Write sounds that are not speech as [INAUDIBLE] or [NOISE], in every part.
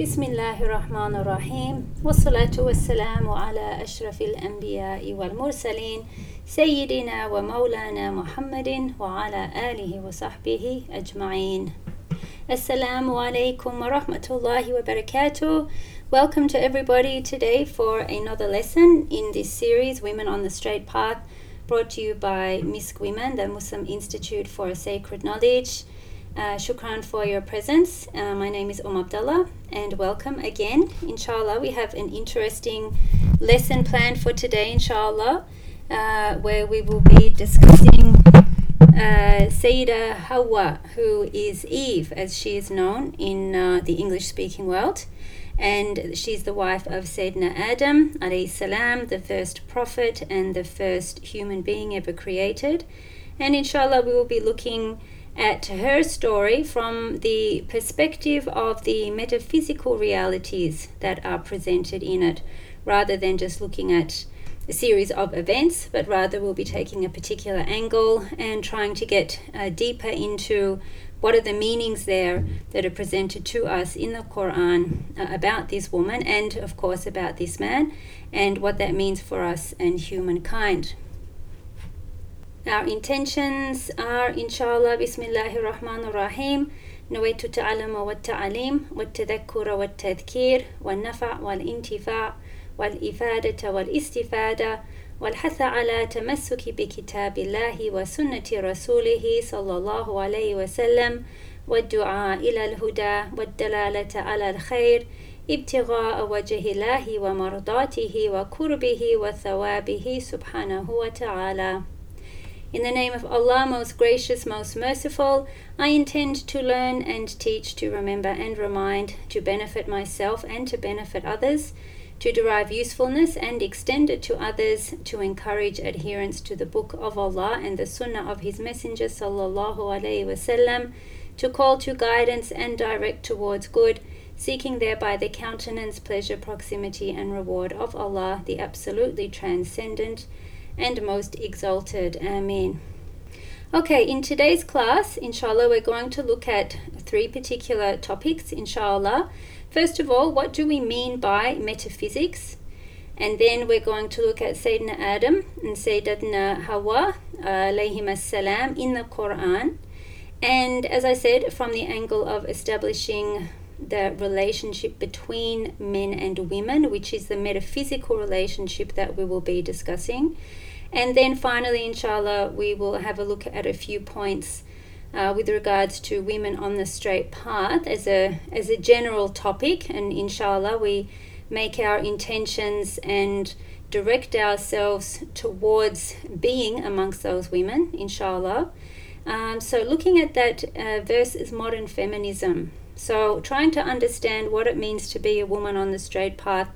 بسم الله الرحمن الرحيم ashrafil والسلام على أشرف Sayyidina wa سيدنا Muhammadin wa وعلى آله wa أجمعين ajma'in. عليكم ورحمة wa rahmatullahi wa. Welcome to everybody today for another lesson in this series Women on the Straight Path brought to you by MISC Women, the Muslim Institute for Sacred Knowledge. Uh, shukran for your presence. Uh, my name is Om Abdullah and welcome again. Inshallah, we have an interesting lesson planned for today, inshallah, uh, where we will be discussing uh, Sayyida Hawa, who is Eve, as she is known in uh, the English speaking world. And she's the wife of Sayyidina Adam, salam, the first prophet and the first human being ever created. And inshallah, we will be looking at her story from the perspective of the metaphysical realities that are presented in it, rather than just looking at a series of events, but rather we'll be taking a particular angle and trying to get uh, deeper into what are the meanings there that are presented to us in the Quran uh, about this woman and, of course, about this man, and what that means for us and humankind. Our intentions are inshallah Bismillahir Rahmanir Rahim نويت التعلم والتعليم والتذكر والتذكير والنفع والانتفاع والإفادة والاستفادة والحث على تمسك بكتاب الله وسنة رسوله صلى الله عليه وسلم والدعاء إلى الهدى والدلالة على الخير ابتغاء وجه الله ومرضاته وكربه وثوابه سبحانه وتعالى in the name of Allah, most gracious, most merciful, I intend to learn and teach, to remember and remind, to benefit myself and to benefit others, to derive usefulness and extend it to others, to encourage adherence to the Book of Allah and the Sunnah of His Messenger sallallahu alaihi wasallam, to call to guidance and direct towards good, seeking thereby the countenance, pleasure, proximity, and reward of Allah, the absolutely transcendent and most exalted. Amen. Okay, in today's class, inshallah, we're going to look at three particular topics, inshallah. First of all, what do we mean by metaphysics? And then we're going to look at Sayyidina Adam and Sayyidatna Hawa, alayhim salam, in the Quran. And as I said, from the angle of establishing the relationship between men and women, which is the metaphysical relationship that we will be discussing. And then finally, inshallah, we will have a look at a few points uh, with regards to women on the straight path as a, as a general topic. And inshallah, we make our intentions and direct ourselves towards being amongst those women, inshallah. Um, so, looking at that uh, verse is modern feminism. So, trying to understand what it means to be a woman on the straight path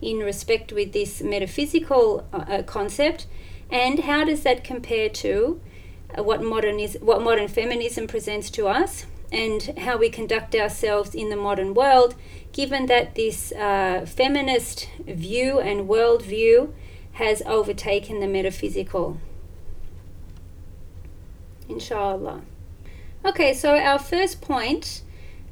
in respect with this metaphysical uh, uh concept, and how does that compare to uh, what modern is, what modern feminism presents to us, and how we conduct ourselves in the modern world, given that this uh, feminist view and worldview has overtaken the metaphysical. Inshallah. Okay, so our first point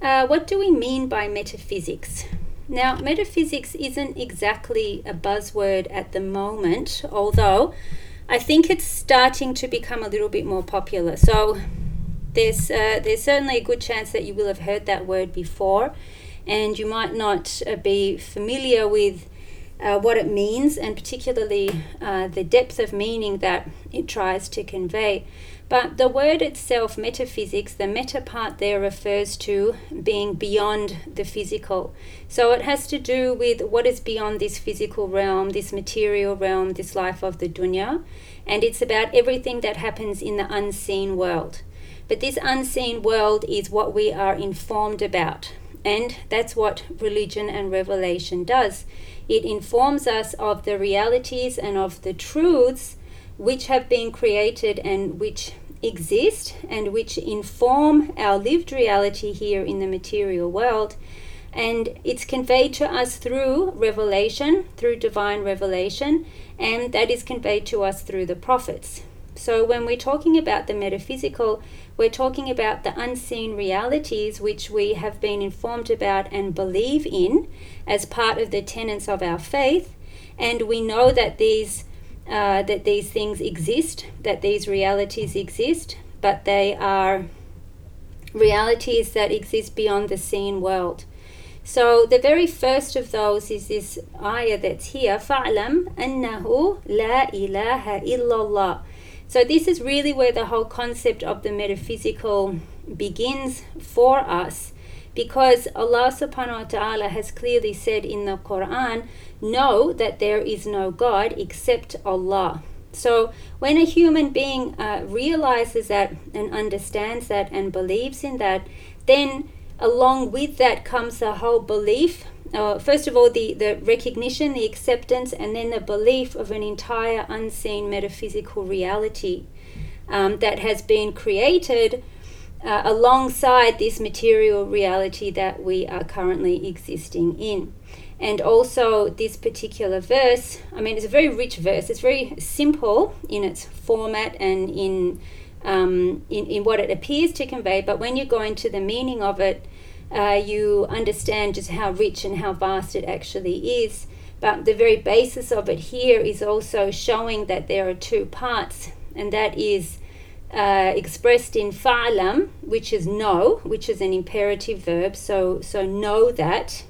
uh, what do we mean by metaphysics? Now, metaphysics isn't exactly a buzzword at the moment, although I think it's starting to become a little bit more popular. So, there's, uh, there's certainly a good chance that you will have heard that word before, and you might not uh, be familiar with uh, what it means and particularly uh, the depth of meaning that it tries to convey. But the word itself, metaphysics, the meta part there refers to being beyond the physical. So it has to do with what is beyond this physical realm, this material realm, this life of the dunya. And it's about everything that happens in the unseen world. But this unseen world is what we are informed about. And that's what religion and revelation does. It informs us of the realities and of the truths which have been created and which exist and which inform our lived reality here in the material world. And it's conveyed to us through revelation, through divine revelation, and that is conveyed to us through the prophets. So, when we're talking about the metaphysical, we're talking about the unseen realities which we have been informed about and believe in as part of the tenets of our faith. And we know that these, uh, that these things exist, that these realities exist, but they are realities that exist beyond the seen world. So the very first of those is this ayah that's here, فَعْلَمْ أَنَّهُ لَا إِلَهَ إِلَّا اللَّهِ so, this is really where the whole concept of the metaphysical begins for us because Allah subhanahu wa ta'ala has clearly said in the Quran, Know that there is no God except Allah. So, when a human being uh, realizes that and understands that and believes in that, then along with that comes the whole belief uh, first of all, the, the recognition, the acceptance, and then the belief of an entire unseen metaphysical reality um, that has been created uh, alongside this material reality that we are currently existing in. And also, this particular verse, I mean, it's a very rich verse. It's very simple in its format and in, um, in, in what it appears to convey, but when you go into the meaning of it, uh, you understand just how rich and how vast it actually is. But the very basis of it here is also showing that there are two parts, and that is uh, expressed in fa'lam, which is know, which is an imperative verb. So, so know that,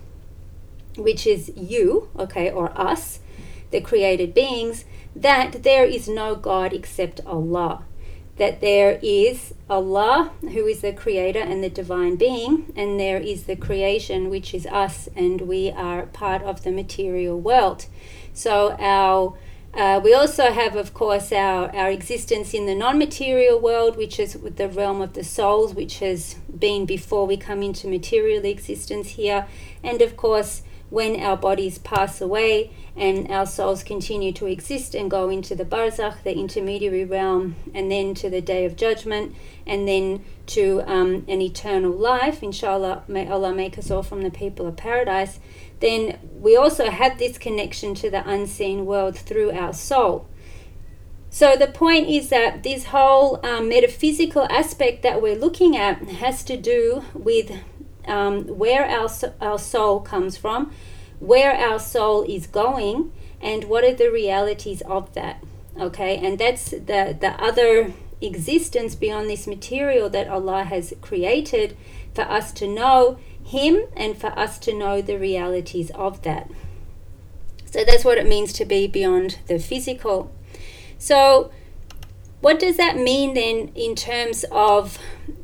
which is you, okay, or us, the created beings, that there is no God except Allah that there is Allah, who is the creator and the divine being, and there is the creation, which is us, and we are part of the material world. So, our uh, we also have, of course, our, our existence in the non material world, which is the realm of the souls, which has been before we come into material existence here. And of course, when our bodies pass away and our souls continue to exist and go into the barzakh, the intermediary realm, and then to the day of judgment, and then to um, an eternal life, inshallah, may Allah make us all from the people of paradise, then we also have this connection to the unseen world through our soul. So the point is that this whole um, metaphysical aspect that we're looking at has to do with um, where our, our soul comes from, where our soul is going, and what are the realities of that. Okay, and that's the, the other existence beyond this material that Allah has created for us to know Him and for us to know the realities of that. So that's what it means to be beyond the physical. So, what does that mean then in terms of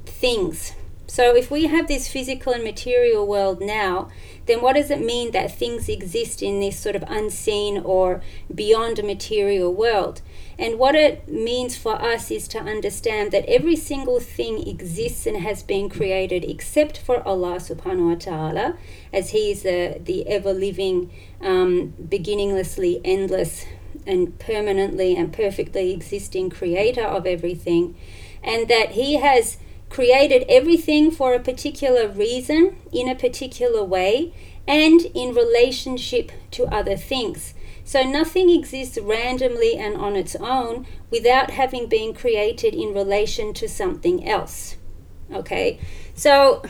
things? So, if we have this physical and material world now, then what does it mean that things exist in this sort of unseen or beyond material world? And what it means for us is to understand that every single thing exists and has been created except for Allah subhanahu wa ta'ala, as He is the, the ever living, um, beginninglessly endless, and permanently and perfectly existing creator of everything. And that He has created everything for a particular reason, in a particular way, and in relationship to other things. So nothing exists randomly and on its own without having been created in relation to something else. Okay? So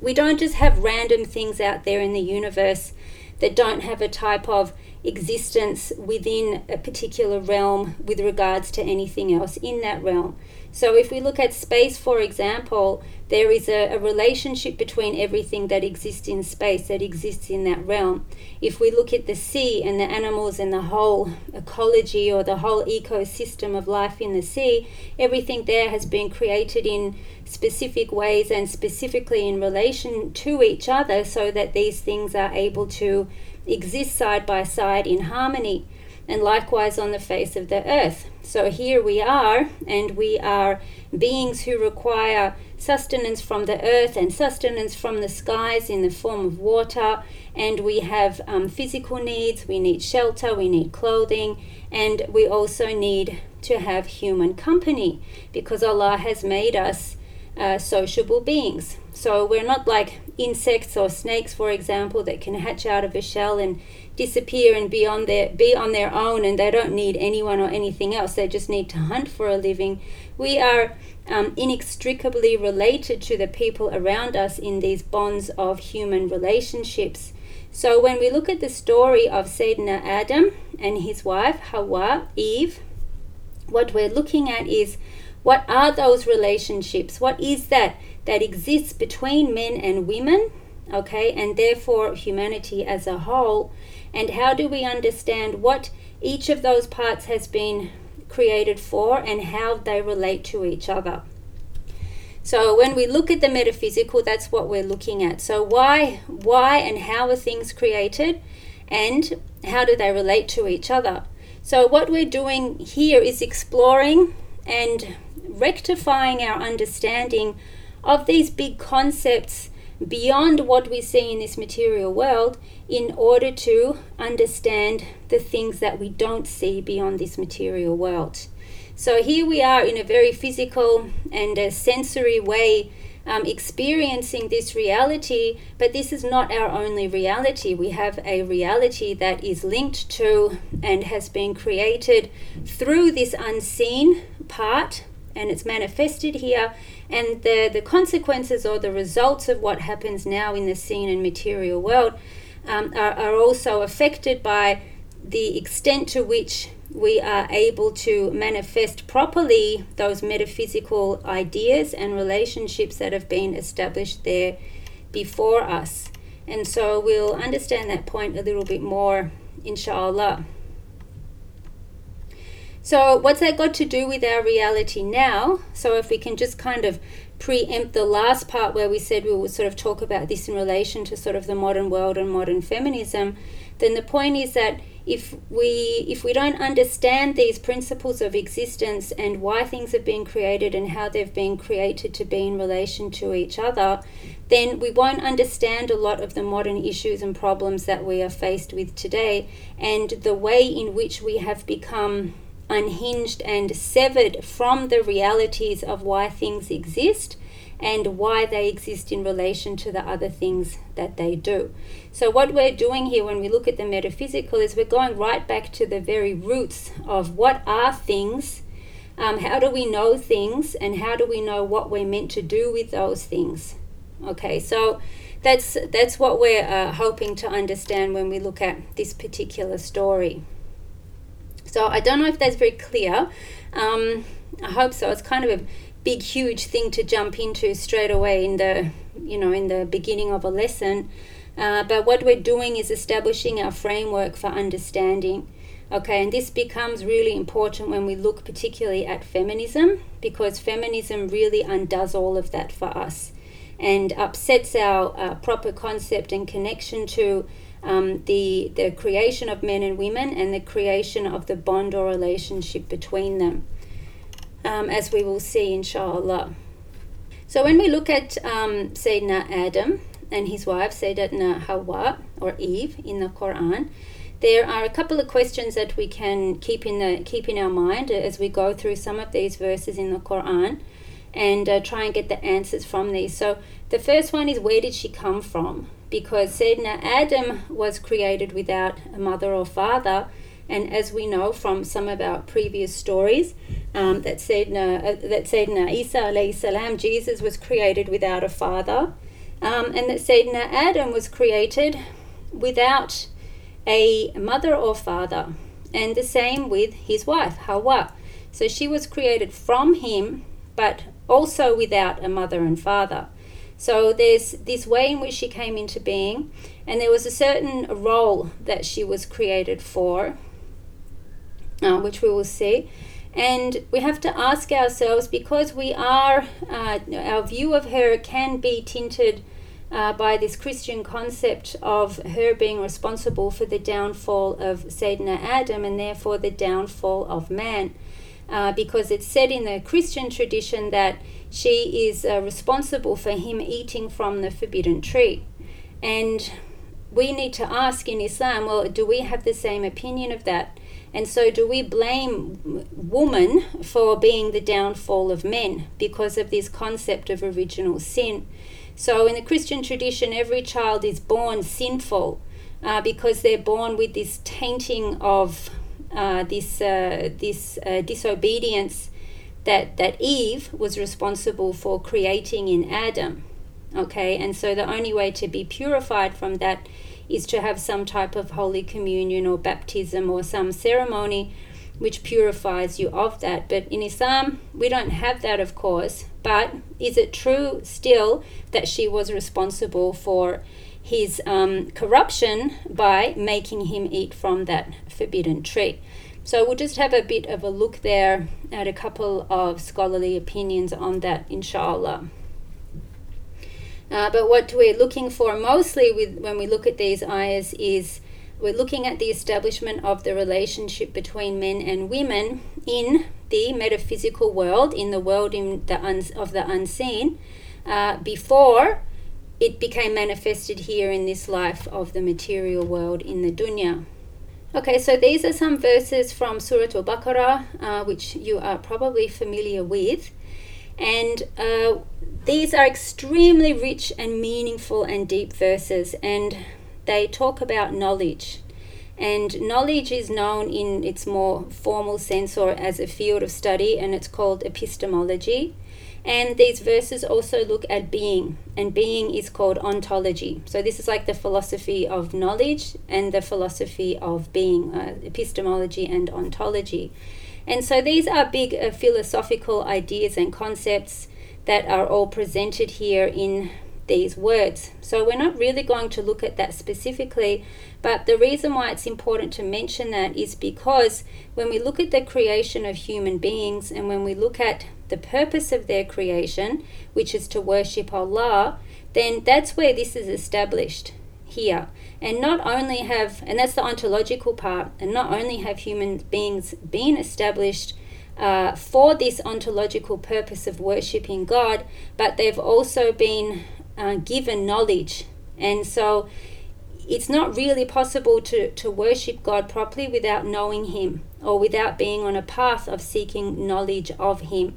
we don't just have random things out there in the universe that don't have a type of existence within a particular realm with regards to anything else in that realm. So, if we look at space, for example, there is a, a, relationship between everything that exists in space, that exists in that realm. If we look at the sea and the animals and the whole ecology or the whole ecosystem of life in the sea, everything there has been created in specific ways and specifically in relation to each other so that these things are able to exist side by side in harmony and likewise on the face of the earth. So here we are, and we are beings who require sustenance from the earth and sustenance from the skies in the form of water. And we have um, physical needs, we need shelter, we need clothing, and we also need to have human company because Allah has made us uh, sociable beings. So we're not like insects or snakes, for example, that can hatch out of a shell and disappear and be on their be on their own, and they don't need anyone or anything else. They just need to hunt for a living. We are um, inextricably related to the people around us in these bonds of human relationships. So when we look at the story of Sayyidina Adam and his wife Hawa, Eve, what we're looking at is what are those relationships? What is that that exists between men and women? Okay, and therefore humanity as a whole. And how do we understand what each of those parts has been created for and how they relate to each other? So when we look at the metaphysical, that's what we're looking at. So why, why, and how are things created, and how do they relate to each other? So what we're doing here is exploring and rectifying our understanding of these big concepts beyond what we see in this material world in order to understand the things that we don't see beyond this material world. So here we are in a very physical and a sensory way um, experiencing this reality, but this is not our only reality. We have a reality that is linked to and has been created through this unseen part, and it's manifested here. And the, the consequences or the results of what happens now in the seen and material world um, are, are also affected by the extent to which we are able to manifest properly those metaphysical ideas and relationships that have been established there before us. And so we'll understand that point a little bit more, inshallah. So, what's that got to do with our reality now? So, if we can just kind of preempt the last part where we said we would sort of talk about this in relation to sort of the modern world and modern feminism, then the point is that if we if we don't understand these principles of existence and why things have been created and how they've been created to be in relation to each other then we won't understand a lot of the modern issues and problems that we are faced with today and the way in which we have become unhinged and severed from the realities of why things exist and why they exist in relation to the other things that they do. So, what we're doing here when we look at the metaphysical is we're going right back to the very roots of what are things, um, how do we know things, and how do we know what we're meant to do with those things. Okay, so that's that's what we're uh, hoping to understand when we look at this particular story. So I don't know if that's very clear. Um, I hope so. It's kind of a big huge thing to jump into straight away in the you know in the beginning of a lesson uh, but what we're doing is establishing our framework for understanding okay and this becomes really important when we look particularly at feminism because feminism really undoes all of that for us and upsets our uh, proper concept and connection to um, the the creation of men and women and the creation of the bond or relationship between them um, as we will see, inshallah. So when we look at um, Sayyidina Adam and his wife, Sayyidina Hawa or Eve in the Quran, there are a couple of questions that we can keep in the keep in our mind as we go through some of these verses in the Quran and uh, try and get the answers from these. So the first one is where did she come from? Because Sayyidina Adam was created without a mother or father, and as we know from some of our previous stories, um, that Sayyidina, uh, that Isa alayhi salam, Jesus was created without a father, um, and that Sayyidina Adam was created without a mother or father, and the same with his wife Hawa. So she was created from him, but also without a mother and father. So there's this way in which she came into being, and there was a certain role that she was created for, uh, which we will see. And we have to ask ourselves because we are, uh, our view of her can be tinted uh, by this Christian concept of her being responsible for the downfall of Sayyidina Adam and therefore the downfall of man. Uh, because it's said in the Christian tradition that she is uh, responsible for him eating from the forbidden tree. And we need to ask in Islam well, do we have the same opinion of that? And so, do we blame woman for being the downfall of men because of this concept of original sin? So, in the Christian tradition, every child is born sinful uh, because they're born with this tainting of this uh, this uh, disobedience that that Eve was responsible for creating in Adam. Okay, and so the only way to be purified from that is to have some type of holy communion or baptism or some ceremony which purifies you of that. But in Islam, we don't have that, of course. But is it true still that she was responsible for his um, corruption by making him eat from that forbidden tree. So we'll just have a bit of a look there at a couple of scholarly opinions on that, inshallah. Uh, but what we're looking for mostly with, when we look at these ayahs is we're looking at the establishment of the relationship between men and women in the metaphysical world, in the world in the un- of the unseen, uh, before it became manifested here in this life of the material world in the dunya. Okay, so these are some verses from Surah Al Baqarah, uh, which you are probably familiar with. And uh, these are extremely rich and meaningful and deep verses, and they talk about knowledge. And knowledge is known in its more formal sense or as a field of study, and it's called epistemology. And these verses also look at being, and being is called ontology. So, this is like the philosophy of knowledge and the philosophy of being, uh, epistemology and ontology. And so, these are big uh, philosophical ideas and concepts that are all presented here in these words. So, we're not really going to look at that specifically, but the reason why it's important to mention that is because when we look at the creation of human beings and when we look at the purpose of their creation, which is to worship Allah, then that's where this is established here. And not only have, and that's the ontological part, and not only have human beings been established uh, for this ontological purpose of worshipping God, but they've also been uh, given knowledge. And so it's not really possible to, to worship God properly without knowing Him or without being on a path of seeking knowledge of Him.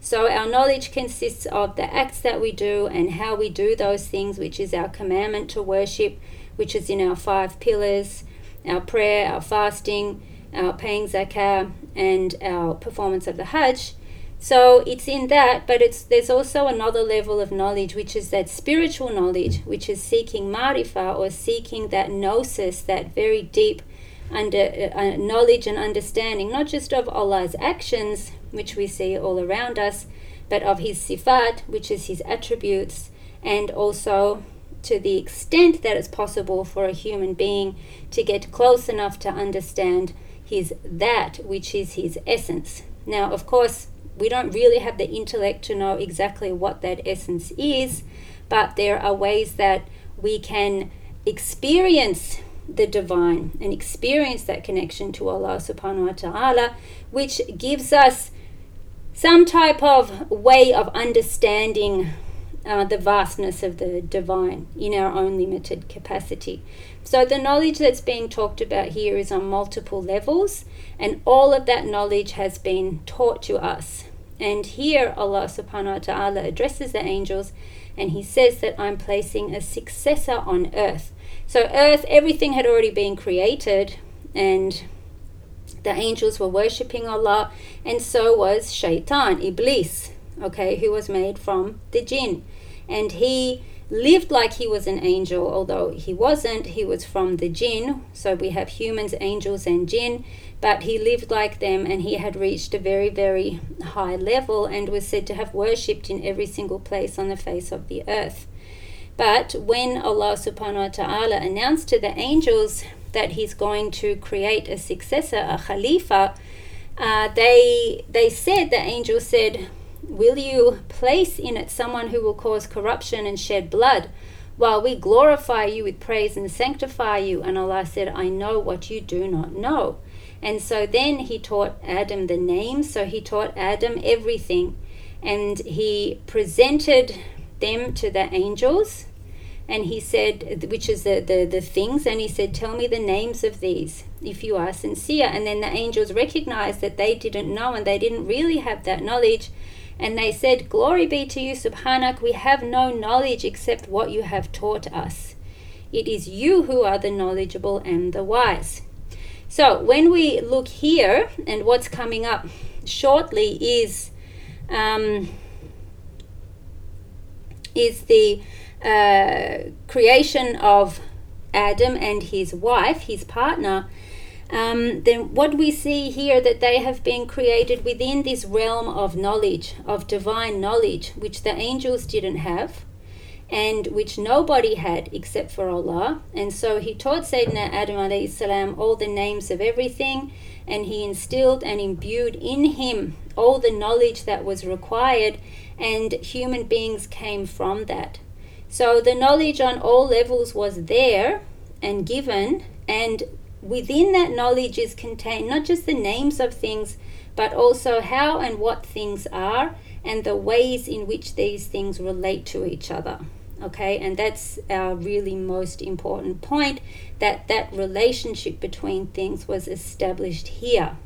So, our knowledge consists of the acts that we do and how we do those things, which is our commandment to worship, which is in our five pillars our prayer, our fasting, our paying zakah, and our performance of the Hajj. So it's in that, but it's there's also another level of knowledge, which is that spiritual knowledge, which is seeking marifa or seeking that gnosis, that very deep under uh, knowledge and understanding, not just of Allah's actions, which we see all around us, but of His sifat, which is His attributes, and also to the extent that it's possible for a human being to get close enough to understand His that, which is His essence. Now, of course, we don't really have the intellect to know exactly what that essence is, but there are ways that we can experience the divine and experience that connection to Allah subhanahu wa ta'ala, which gives us some type of way of understanding uh, the vastness of the divine in our own limited capacity. So, the knowledge that's being talked about here is on multiple levels, and all of that knowledge has been taught to us. And here, Allah subhanahu wa ta'ala addresses the angels and He says that I'm placing a successor on earth. So, earth, everything had already been created, and the angels were worshipping Allah, and so was Shaitan, Iblis, okay, who was made from the jinn. And he lived like he was an angel, although he wasn't. He was from the jinn. So we have humans, angels, and jinn. But he lived like them and he had reached a very, very high level and was said to have worshipped in every single place on the face of the earth. But when Allah subhanahu wa ta'ala announced to the angels that He's going to create a successor, a Khalifa, uh, they, they said, the angel said, Will you place in it someone who will cause corruption and shed blood? While we glorify you with praise and sanctify you. And Allah said, I know what you do not know. And so then he taught Adam the name. So he taught Adam everything. And he presented them to the angels and he said, which is the, the, the things, and he said, Tell me the names of these if you are sincere. And then the angels recognized that they didn't know and they didn't really have that knowledge. And they said, Glory be to you, Subhanak, we have no knowledge except what you have taught us. It is you who are the knowledgeable and the wise. So when we look here, and what's coming up shortly is um, is the uh, creation of Adam and his wife, his partner, um, then what we see here that they have been created within this realm of knowledge, of divine knowledge, which the angels didn't have and which nobody had except for Allah. And so he taught Sayyidina Adam salam all the names of everything and he instilled and imbued in him all the knowledge that was required and human beings came from that. So the knowledge on all levels was there and given, and within that knowledge is contained not just the names of things, but also how and what things are and the ways in which these things relate to each other. Okay, and that's our really most important point that that relationship between things was established here.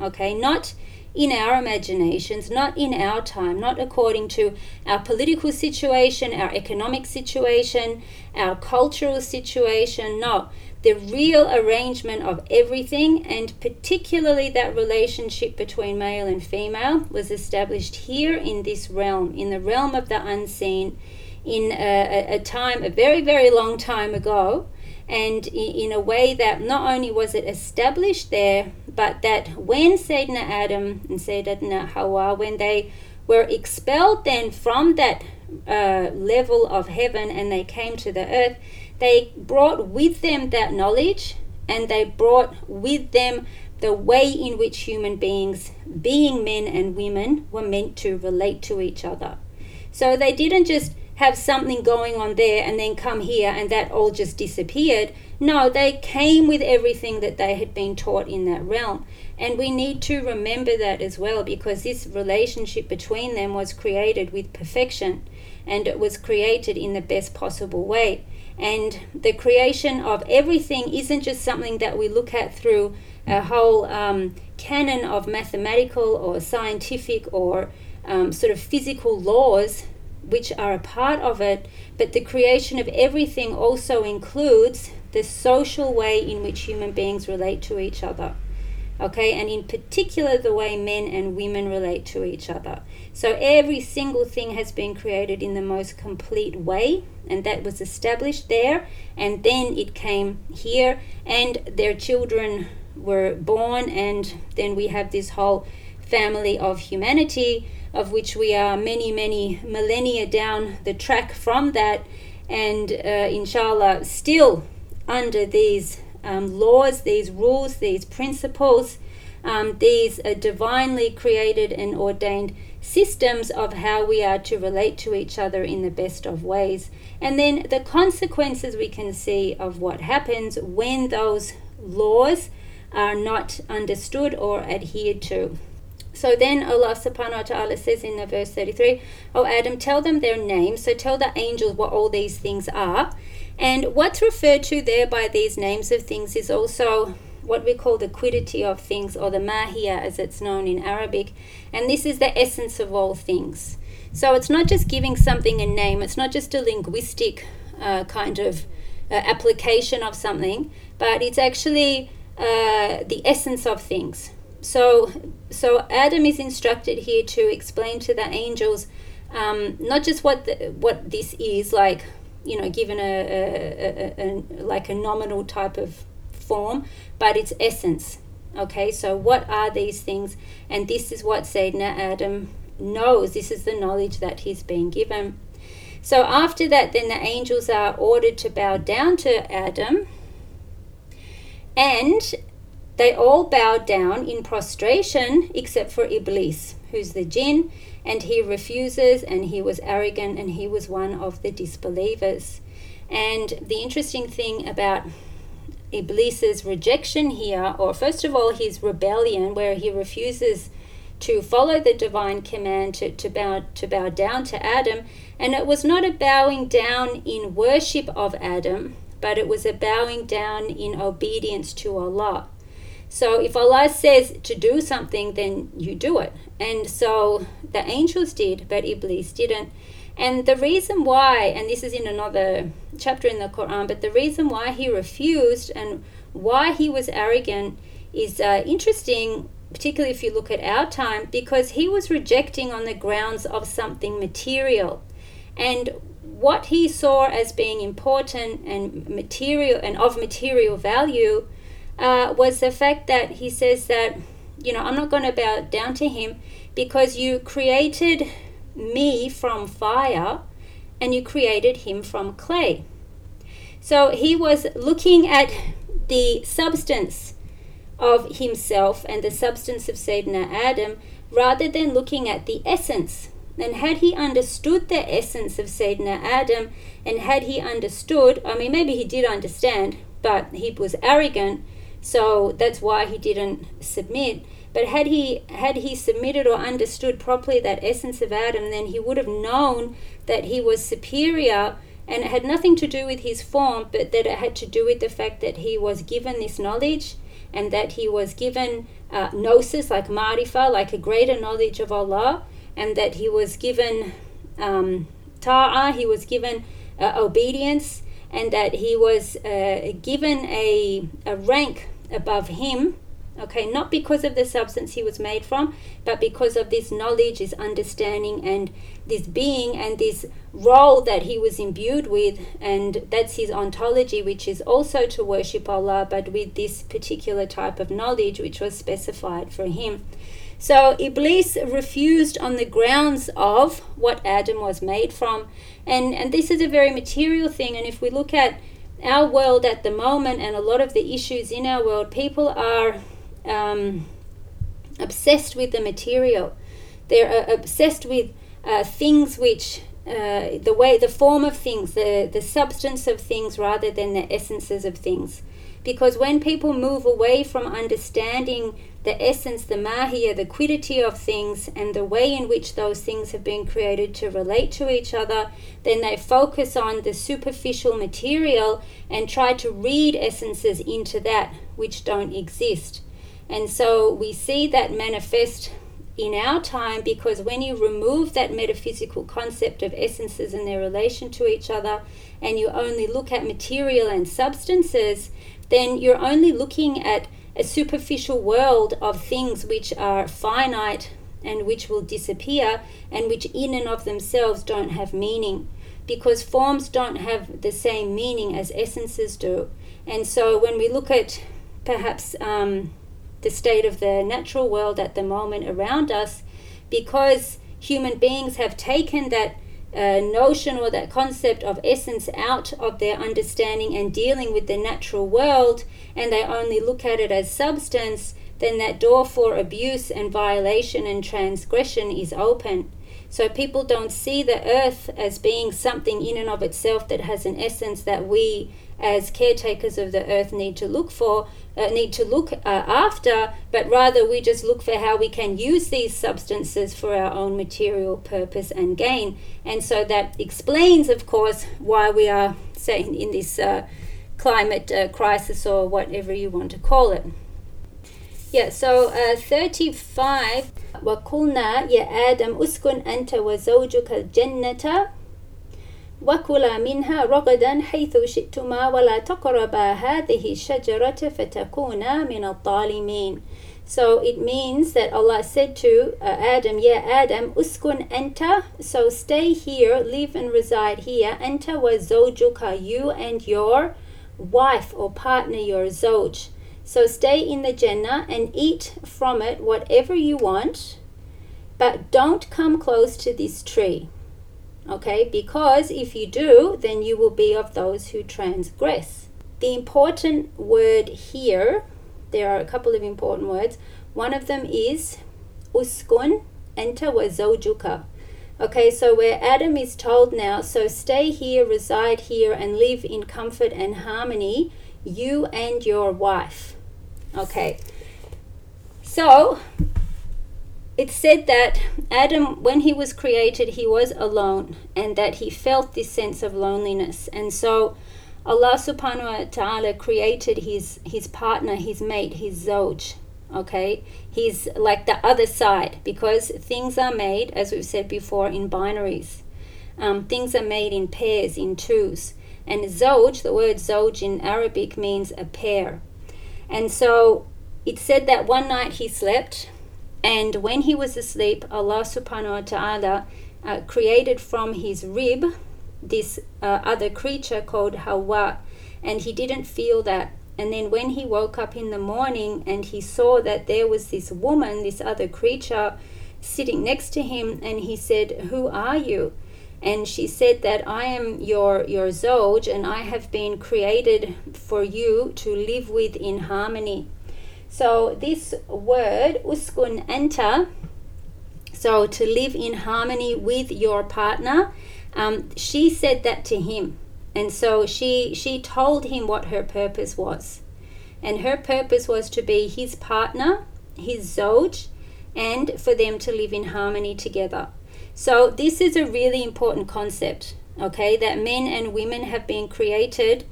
Okay, not in our imaginations, not in our time, not according to our political situation, our economic situation, our cultural situation. No, the real arrangement of everything, and particularly that relationship between male and female, was established here in this realm, in the realm of the unseen, in a, a time, a very, very long time ago and in a way that not only was it established there, but that when Sayyidina Adam and Sayyidina Hawa, when they were expelled then from that uh, level of heaven and they came to the earth, they brought with them that knowledge and they brought with them the way in which human beings, being men and women, were meant to relate to each other. So they didn't just have something going on there and then come here and that all just disappeared. No, they came with everything that they had been taught in that realm. And we need to remember that as well because this relationship between them was created with perfection and it was created in the best possible way. And the creation of everything isn't just something that we look at through a whole um, canon of mathematical or scientific or um, sort of physical laws which are a part of it, but the creation of everything also includes the social way in which human beings relate to each other. Okay, and in particular, the way men and women relate to each other. So, every single thing has been created in the most complete way, and that was established there, and then it came here, and their children were born, and then we have this whole family of humanity of which we are many, many millennia down the track from that, and uh, inshallah, still under these um, laws, these rules, these principles, um, these uh, divinely created and ordained systems of how we are to relate to each other in the best of ways. And then the consequences we can see of what happens when those laws are not understood or adhered to. So then Allah subhanahu wa ta'ala says in the verse 33, Oh Adam, tell them their names. So tell the angels what all these things are. And what's referred to there by these names of things is also what we call the quiddity of things or the mahia as it's known in Arabic. And this is the essence of all things. So it's not just giving something a name, it's not just a linguistic uh, kind of uh, application of something, but it's actually uh, the essence of things so so Adam is instructed here to explain to the angels um, not just what the, what this is like you know given a, a, a, a, like a nominal type of form but its essence okay? So what are these things? And this is what Sayyidina Adam knows. This is the knowledge that he's been given. So after that then the angels are ordered to bow down to Adam. And they all bowed down in prostration except for Iblis, who's the jinn, and he refuses and he was arrogant and he was one of the disbelievers. And the interesting thing about Iblis's rejection here, or first of all, his rebellion, where he refuses to follow the divine command to, to bow to bow down to Adam. And it was not a bowing down in worship of Adam, but it was a bowing down in obedience to Allah. So if Allah says to do something, then you do it. And so the angels did, but Iblis didn't. And the reason why, and this is in another chapter in the Quran, but the reason why he refused and why he was arrogant is uh, interesting, particularly if you look at our time, because he was rejecting on the grounds of something material. And what he saw as being important and material and of material value uh, was the fact that he says that, you know, I'm not going to bow down to him because you created me from fire and you created him from clay. So he was looking at the substance of himself and the substance of Sayyidina Adam rather than looking at the essence. And had he understood the essence of Sayyidina Adam and had he understood, I mean, maybe he did understand, but he was arrogant, so that's why he didn't submit. But had he had he submitted or understood properly that essence of Adam, then he would have known that he was superior and it had nothing to do with his form, but that it had to do with the fact that he was given this knowledge and that he was given uh, gnosis, like marifa, like a greater knowledge of Allah, and that he was given um, ta'ah, he was given uh, obedience, and that he was uh, given a, a rank above him okay? Not because of the substance he was made from but because of this knowledge this understanding and this being and this role that he was imbued with and that's his ontology which is also to worship allah but with this particular type of knowledge which was specified for him so iblis refused on the grounds of what adam was made from and and this is a very material thing and if we look at our world at the moment and a lot of the issues in our world people are um, obsessed with the material. They're uh, obsessed with uh, things which, uh, the way, the form of things, the, the substance of things rather than the essences of things. Because when people move away from understanding the essence, the mahia, the quiddity of things, and the way in which those things have been created to relate to each other, then they focus on the superficial material and try to read essences into that which don't exist. And so we see that manifest in our time because when you remove that metaphysical concept of essences and their relation to each other and you only look at material and substances, then you're only looking at a superficial world of things which are finite and which will disappear and which in and of themselves don't have meaning because forms don't have the same meaning as essences do. And so when we look at perhaps um, the state of the natural world at the moment around us because human beings have taken that uh, notion or that concept of essence out of their understanding and dealing with the natural world and they only look at it as substance, then that door for abuse and violation and transgression is open. So people don't see the earth as being something in and of itself that has an essence that we as caretakers of the earth need to look for, uh, need to look uh, after, but rather we just look for how we can use these substances for our own material purpose and gain. And so that explains, of course, why we are saying in this uh, climate uh, crisis or whatever you want to call it. Yeah, so uh, 35 وقلنا يا آدم أسكن أنت وزوجك الجنة وكلا منها رغدا حيث شئتما ولا تقربا هذه الشجرة فتكونا من الظالمين So it means that Allah said to uh, Adam, Yeah, Adam, uskun enta, so stay here, live and reside here. Enta was zojuka, you and your wife or partner, your zoj. So stay in the Jannah and eat from it whatever you want, but don't come close to this tree. Okay, because if you do, then you will be of those who transgress. The important word here, there are a couple of important words. One of them is uskun, anta wa zawjuka. Okay, so where Adam is told now, so stay here, reside here, and live in comfort and harmony, you and your wife. Okay, so it said that Adam, when he was created, he was alone and that he felt this sense of loneliness. And so Allah subhanahu wa ta'ala created his, his partner, his mate, his zoj. Okay? He's like the other side because things are made, as we've said before, in binaries. Um, things are made in pairs, in twos. And zoj, the word zoj in Arabic means a pair. And so it said that one night he slept and when he was asleep, Allah subhanahu wa ta'ala uh, created from his rib this uh, other creature called Hawa, and he didn't feel that. And then when he woke up in the morning and he saw that there was this woman, this other creature, sitting next to him, and he said, Who are you? And she said that I am your your Zoj and I have been created for you to live with in harmony. So this word uskun anta, so to live in harmony with your partner, um, she said that to him, and so she she told him what her purpose was, and her purpose was to be his partner, his zoj, and for them to live in harmony together. So this is a really important concept, okay? That men and women have been created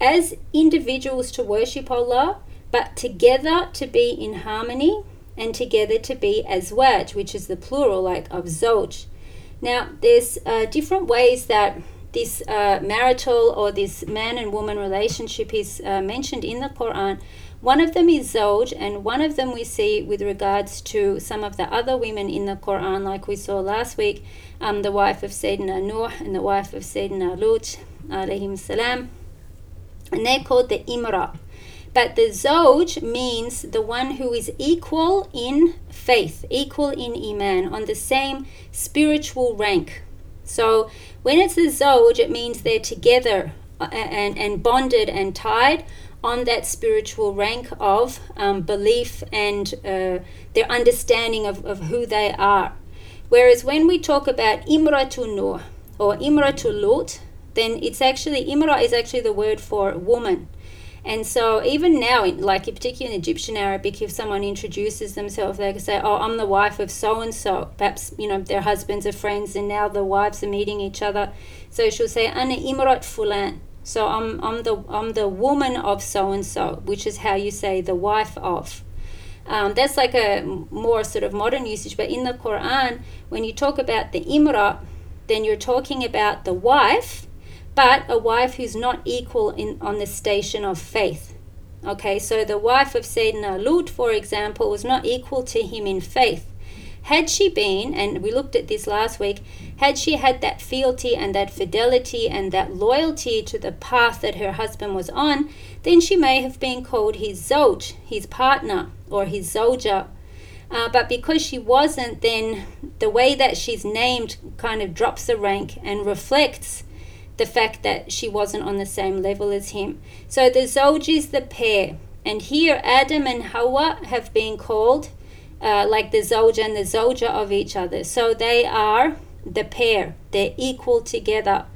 as individuals to worship Allah but together to be in harmony and together to be as azwaj, which is the plural like of zoj. Now, there's uh, different ways that this uh, marital or this man and woman relationship is uh, mentioned in the Quran. One of them is Zoj, and one of them we see with regards to some of the other women in the Quran, like we saw last week, um, the wife of Sayyidina Nuh and the wife of Sayyidina Lut, alayhim salam. And they're called the Imra. But the Zoj means the one who is equal in faith, equal in Iman, on the same spiritual rank. So when it's the Zoj, it means they're together uh, and, and bonded and tied on that spiritual rank of um, belief and uh, their understanding of, of who they are. Whereas when we talk about Imratu Nuh or Imratu Lut, then it's actually, Imra is actually the word for woman. And so even now, like particularly in Egyptian Arabic, if someone introduces themselves, they can say, "Oh, I'm the wife of so and so." Perhaps you know their husbands are friends, and now the wives are meeting each other. So she'll say, "Ana imrat fulan." So I'm I'm the I'm the woman of so and so, which is how you say the wife of. Um, that's like a more sort of modern usage. But in the Quran, when you talk about the imra, then you're talking about the wife but a wife who's not equal in on the station of faith. Okay, so the wife of Sayyidina Lut, for example, was not equal to him in faith. Had she been, and we looked at this last week, had she had that fealty and that fidelity and that loyalty to the path that her husband was on, then she may have been called his zoj, his partner, or his zoja. Uh, but because she wasn't, then the way that she's named kind of drops the rank and reflects the fact that she wasn't on the same level as him. So the Zoj is the pair. And here Adam and Hawa have been called uh, like the Zoj and the Zoja of each other. So they are the pair. They're equal together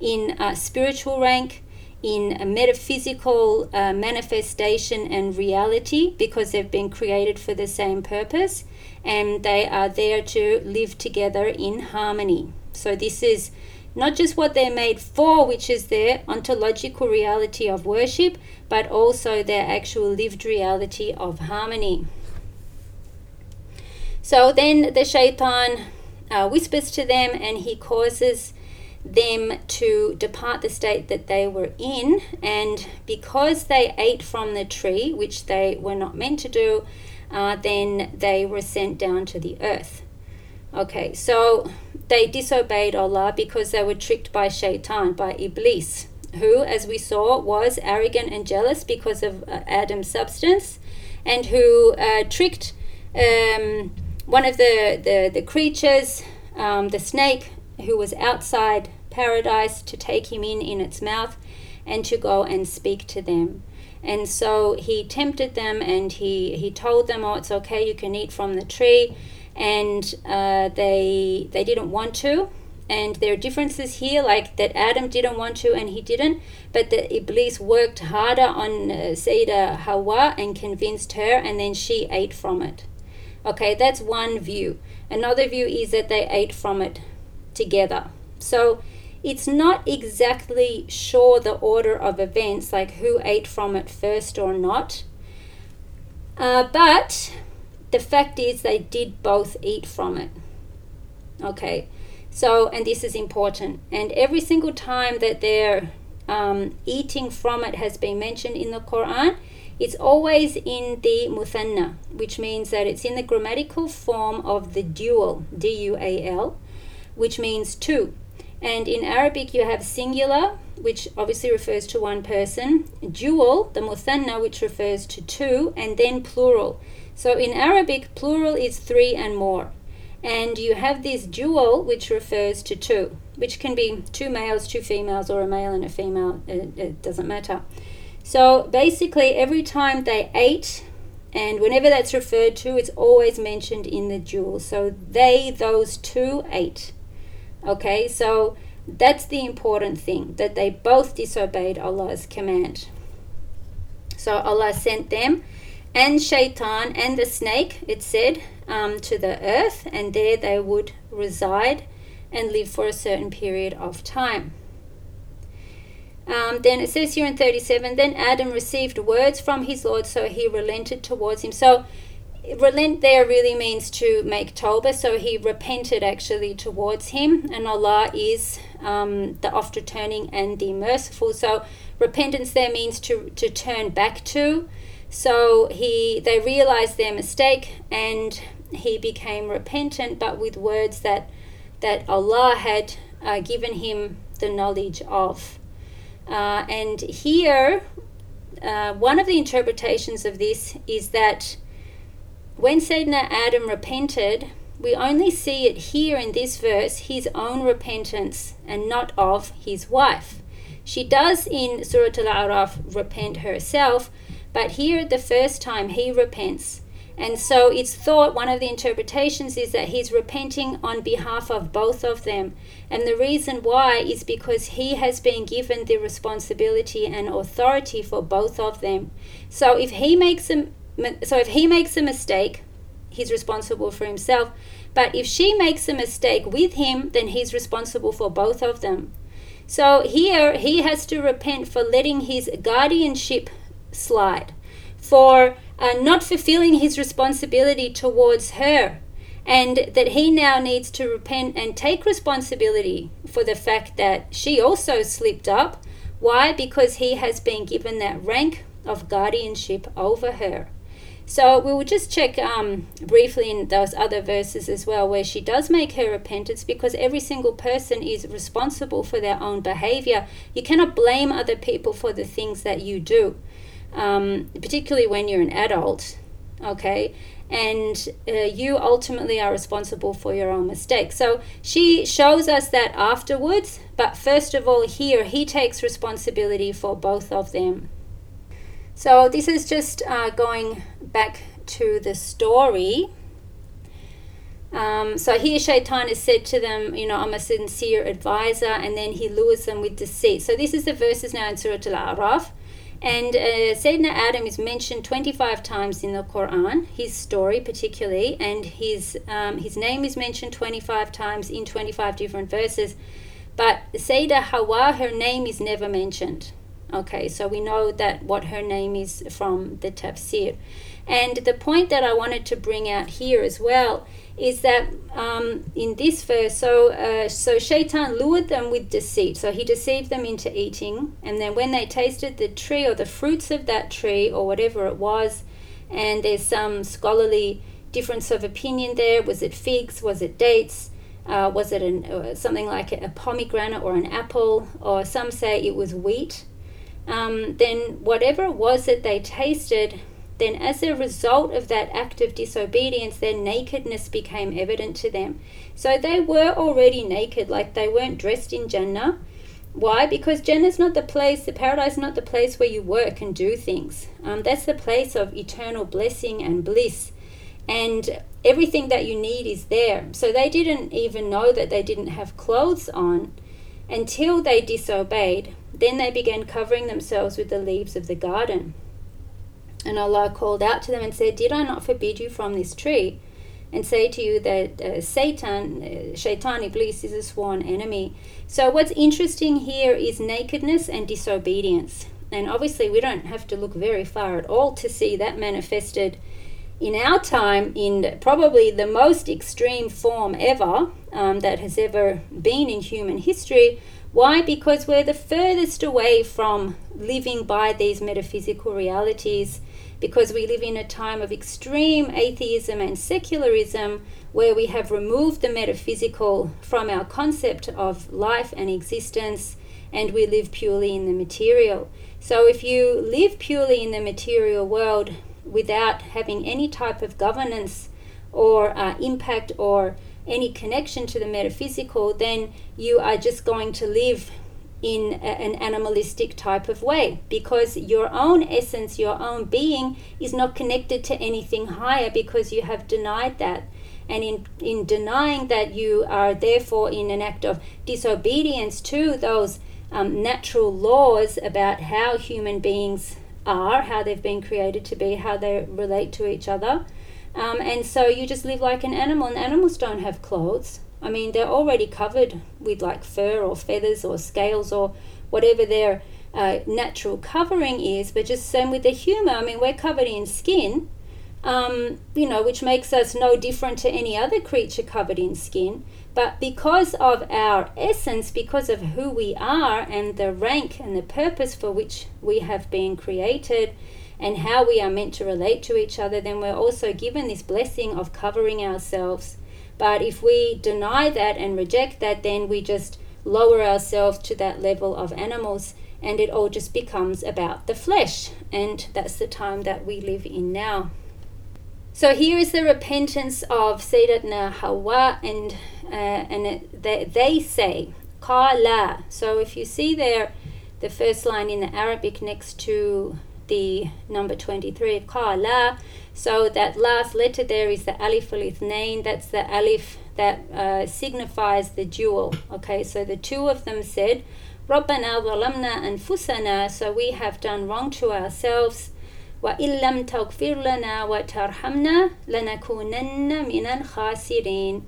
in uh, spiritual rank, in a metaphysical uh, manifestation and reality because they've been created for the same purpose and they are there to live together in harmony. So this is not just what they're made for, which is their ontological reality of worship, but also their actual lived reality of harmony. So then the shaitan uh, whispers to them and he causes them to depart the state that they were in. And because they ate from the tree, which they were not meant to do, uh, then they were sent down to the earth. Okay, so they disobeyed Allah because they were tricked by shaitan, by Iblis, who, as we saw, was arrogant and jealous because of uh, Adam's substance, and who uh, tricked um, one of the, the, the creatures, um, the snake, who was outside paradise, to take him in in its mouth and to go and speak to them. And so he tempted them and he, he told them, Oh, it's okay, you can eat from the tree and uh, they they didn't want to and there are differences here like that adam didn't want to and he didn't but that iblis worked harder on uh, hawa and convinced her and then she ate from it Okay, that's one view. Another view is that they ate from it together. So it's not exactly sure the order of events, like who ate from it first or not. Uh, but the fact is, they did both eat from it. Okay, so, and this is important. And every single time that they're um, eating from it has been mentioned in the Quran, it's always in the muthanna, which means that it's in the grammatical form of the dual, D U A L, which means two. And in Arabic, you have singular, which obviously refers to one person, dual, the muthanna, which refers to two, and then plural. So in Arabic, plural is three and more. And you have this dual, which refers to two, which can be two males, two females, or a male and a female, it, it doesn't matter. So basically, every time they ate, and whenever that's referred to, it's always mentioned in the dual. So they, those two, ate. Okay, so that's the important thing that they both disobeyed Allah's command. So Allah sent them and Shaitan and the snake, it said, um, to the earth, and there they would reside and live for a certain period of time. Um, then it says here in 37 then Adam received words from his Lord, so he relented towards him. So relent there really means to make tawbah so he repented actually towards him and allah is um, the oft returning and the merciful so repentance there means to, to turn back to so he they realized their mistake and he became repentant but with words that that allah had uh, given him the knowledge of uh, and here uh, one of the interpretations of this is that when Sayyidina Adam repented, we only see it here in this verse, his own repentance and not of his wife. She does in Surah Al Araf repent herself, but here the first time he repents. And so it's thought one of the interpretations is that he's repenting on behalf of both of them. And the reason why is because he has been given the responsibility and authority for both of them. So if he makes a so if he makes a mistake, he's responsible for himself. But if she makes a mistake with him, then he's responsible for both of them. So here he has to repent for letting his guardianship slide, for uh, not fulfilling his responsibility towards her, and that he now needs to repent and take responsibility for the fact that she also slipped up. Why? Because he has been given that rank of guardianship over her. So we will just check um, briefly in those other verses as well, where she does make her repentance because every single person is responsible for their own behavior. You cannot blame other people for the things that you do, um, particularly when you're an adult, okay? And uh, you ultimately are responsible for your own mistakes. So she shows us that afterwards, but first of all, here he takes responsibility for both of them. So this is just uh, going back to the story. Um, so here Shaitan has said to them, you know, I'm a sincere advisor, and then he lures them with deceit. So this is the verses now in Surah Al-Araf. And uh, Sayyidina Adam is mentioned 25 times in the Quran, his story particularly, and his, um, his name is mentioned 25 times in 25 different verses. But Sayyidah Hawa, her name is never mentioned. Okay, so we know that what her name is from the tafsir. And the point that I wanted to bring out here as well is that um, in this verse, so uh, so Shaitan lured them with deceit. So he deceived them into eating, and then when they tasted the tree or the fruits of that tree or whatever it was, and there's some scholarly difference of opinion there. Was it figs? Was it dates? Uh, was it an, uh, something like a pomegranate or an apple? Or some say it was wheat um, then whatever it was that they tasted, then as a result of that act of disobedience, their nakedness became evident to them. So they were already naked, like they weren't dressed in Jannah. Why? Because Jannah's not the place, the paradise is not the place where you work and do things. Um, that's the place of eternal blessing and bliss. And everything that you need is there. So they didn't even know that they didn't have clothes on until they disobeyed. Then they began covering themselves with the leaves of the garden. And Allah called out to them and said, Did I not forbid you from this tree? and say to you that uh, Satan, uh, Shaitan Iblis, is a sworn enemy. So, what's interesting here is nakedness and disobedience. And obviously, we don't have to look very far at all to see that manifested in our time in probably the most extreme form ever um, that has ever been in human history. Why? Because we're the furthest away from living by these metaphysical realities because we live in a time of extreme atheism and secularism where we have removed the metaphysical from our concept of life and existence and we live purely in the material. So if you live purely in the material world without having any type of governance or uh, impact or any connection to the metaphysical, then you are just going to live in a, an animalistic type of way because your own essence, your own being is not connected to anything higher because you have denied that. And in, in denying that, you are therefore in an act of disobedience to those um, natural laws about how human beings are, how they've been created to be, how they relate to each other. Um, and so you just live like an animal, and animals don't have clothes. I mean, they're already covered with like fur or feathers or scales or whatever their uh, natural covering is, but just same with the human. I mean, we're covered in skin, um, you know, which makes us no different to any other creature covered in skin. But because of our essence, because of who we are and the rank and the purpose for which we have been created, and how we are meant to relate to each other, then we're also given this blessing of covering ourselves but if we deny that and reject that, then we just lower ourselves to that level of animals and it all just becomes about the flesh. And that's the time that we live in now. So here is the repentance of Sayyidatna Hawa, and uh, and it, they, they say Qala. So if you see there, the first line in the Arabic next to the number 23, qala. So that last letter there is the alif alif nain. That's the alif that uh, signifies the dual. Okay, so the two of them said, رَبَّنَا anfusana, So we have done wrong to ourselves. Wa وَإِن لَمْ تَغْفِرْ لَنَا وَتَرْحَمْنَا min al khasirin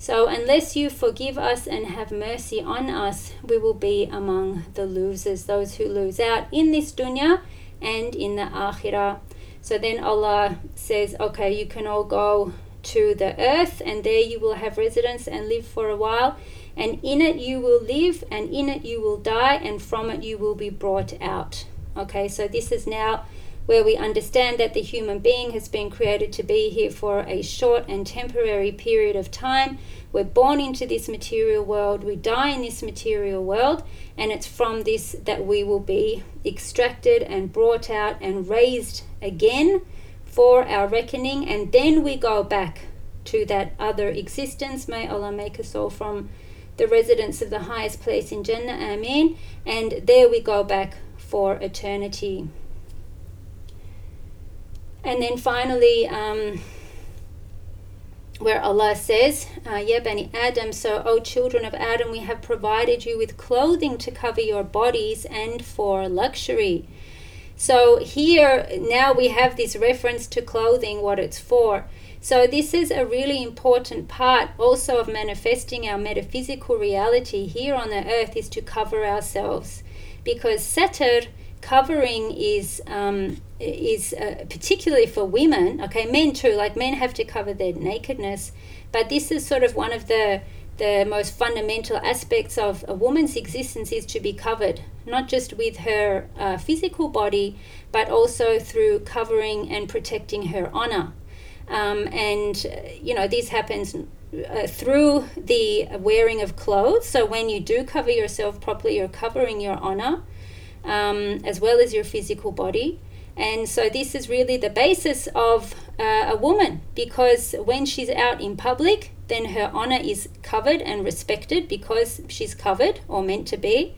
so, unless you forgive us and have mercy on us, we will be among the losers, those who lose out in this dunya and in the akhirah. So then Allah says, okay, you can all go to the earth, and there you will have residence and live for a while. And in it you will live, and in it you will die, and from it you will be brought out. Okay, so this is now where we understand that the human being has been created to be here for a short and temporary period of time. We're born into this material world, we die in this material world, and it's from this that we will be extracted and brought out and raised again for our reckoning, and then we go back to that other existence. May Allah make us all from the residents of the highest place in Jannah, Amen. And there we go back for eternity. And then finally, um, where Allah says, uh, Ya Bani Adam, so, O children of Adam, we have provided you with clothing to cover your bodies and for luxury. So here now we have this reference to clothing, what it's for. So this is a really important part also of manifesting our metaphysical reality here on the earth is to cover ourselves, because satar covering is um, is uh, particularly for women. Okay, men too. Like men have to cover their nakedness, but this is sort of one of the the most fundamental aspects of a woman's existence is to be covered, not just with her uh, physical body, but also through covering and protecting her honor. Um, and, uh, you know, this happens uh, through the wearing of clothes. So when you do cover yourself properly, you're covering your honor um, as well as your physical body. And so this is really the basis of uh, a woman because when she's out in public, then her honor is covered and respected because she's covered or meant to be.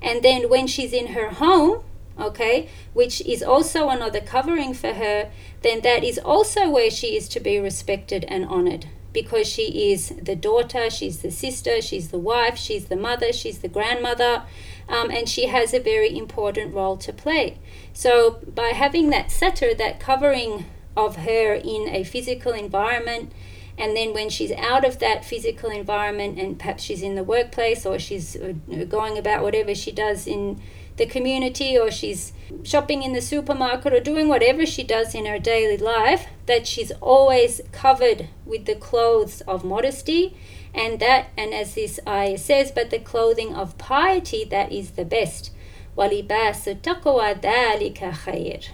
And then when she's in her home, okay, which is also another covering for her, then that is also where she is to be respected and honored because she is the daughter, she's the sister, she's the wife, she's the mother, she's the grandmother, um, and she has a very important role to play. So, by having that satar, that covering of her in a physical environment, And then when she's out of that physical environment and perhaps she's in the workplace or she's uh, going about whatever she does in the community or she's shopping in the supermarket or doing whatever she does in her daily life, that she's always covered with the clothes of modesty and that and as this ayah says but the clothing of piety that is the best walibasu taqwa dhalika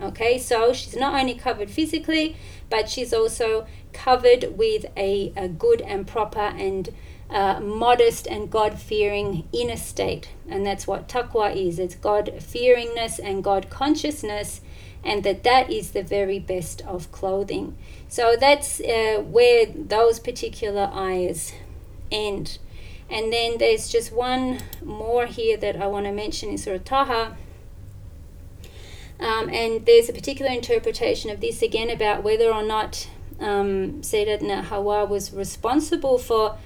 okay so she's not only covered physically but she's also covered with a, a good and proper and uh, modest and God fearing inner state. And that's what taqwa is it's God fearingness and God consciousness, and that that is the very best of clothing. So that's uh, where those particular eyes end. And then there's just one more here that I want to mention in Surah Taha um, and there's a particular interpretation of this again about whether or not um, Hawa was responsible for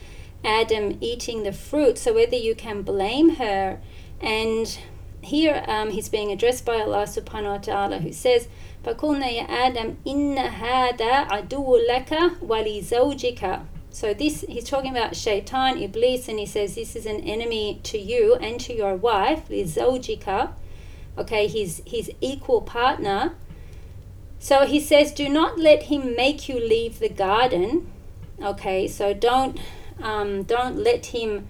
Adam eating the fruit. So whether you can blame her. And here um, he's being addressed by Allah subhanahu wa ta'ala who says, فَقُلْنَا يَا آدَمْ إِنَّ هَذَا عَدُوٌّ لَكَ وَلِزَوْجِكَ so this he's talking about shaitan, iblis, and he says this is an enemy to you and to your wife, lizawjika okay, his, his equal partner. So he says, do not let him make you leave the garden. Okay, so don't um, don't let him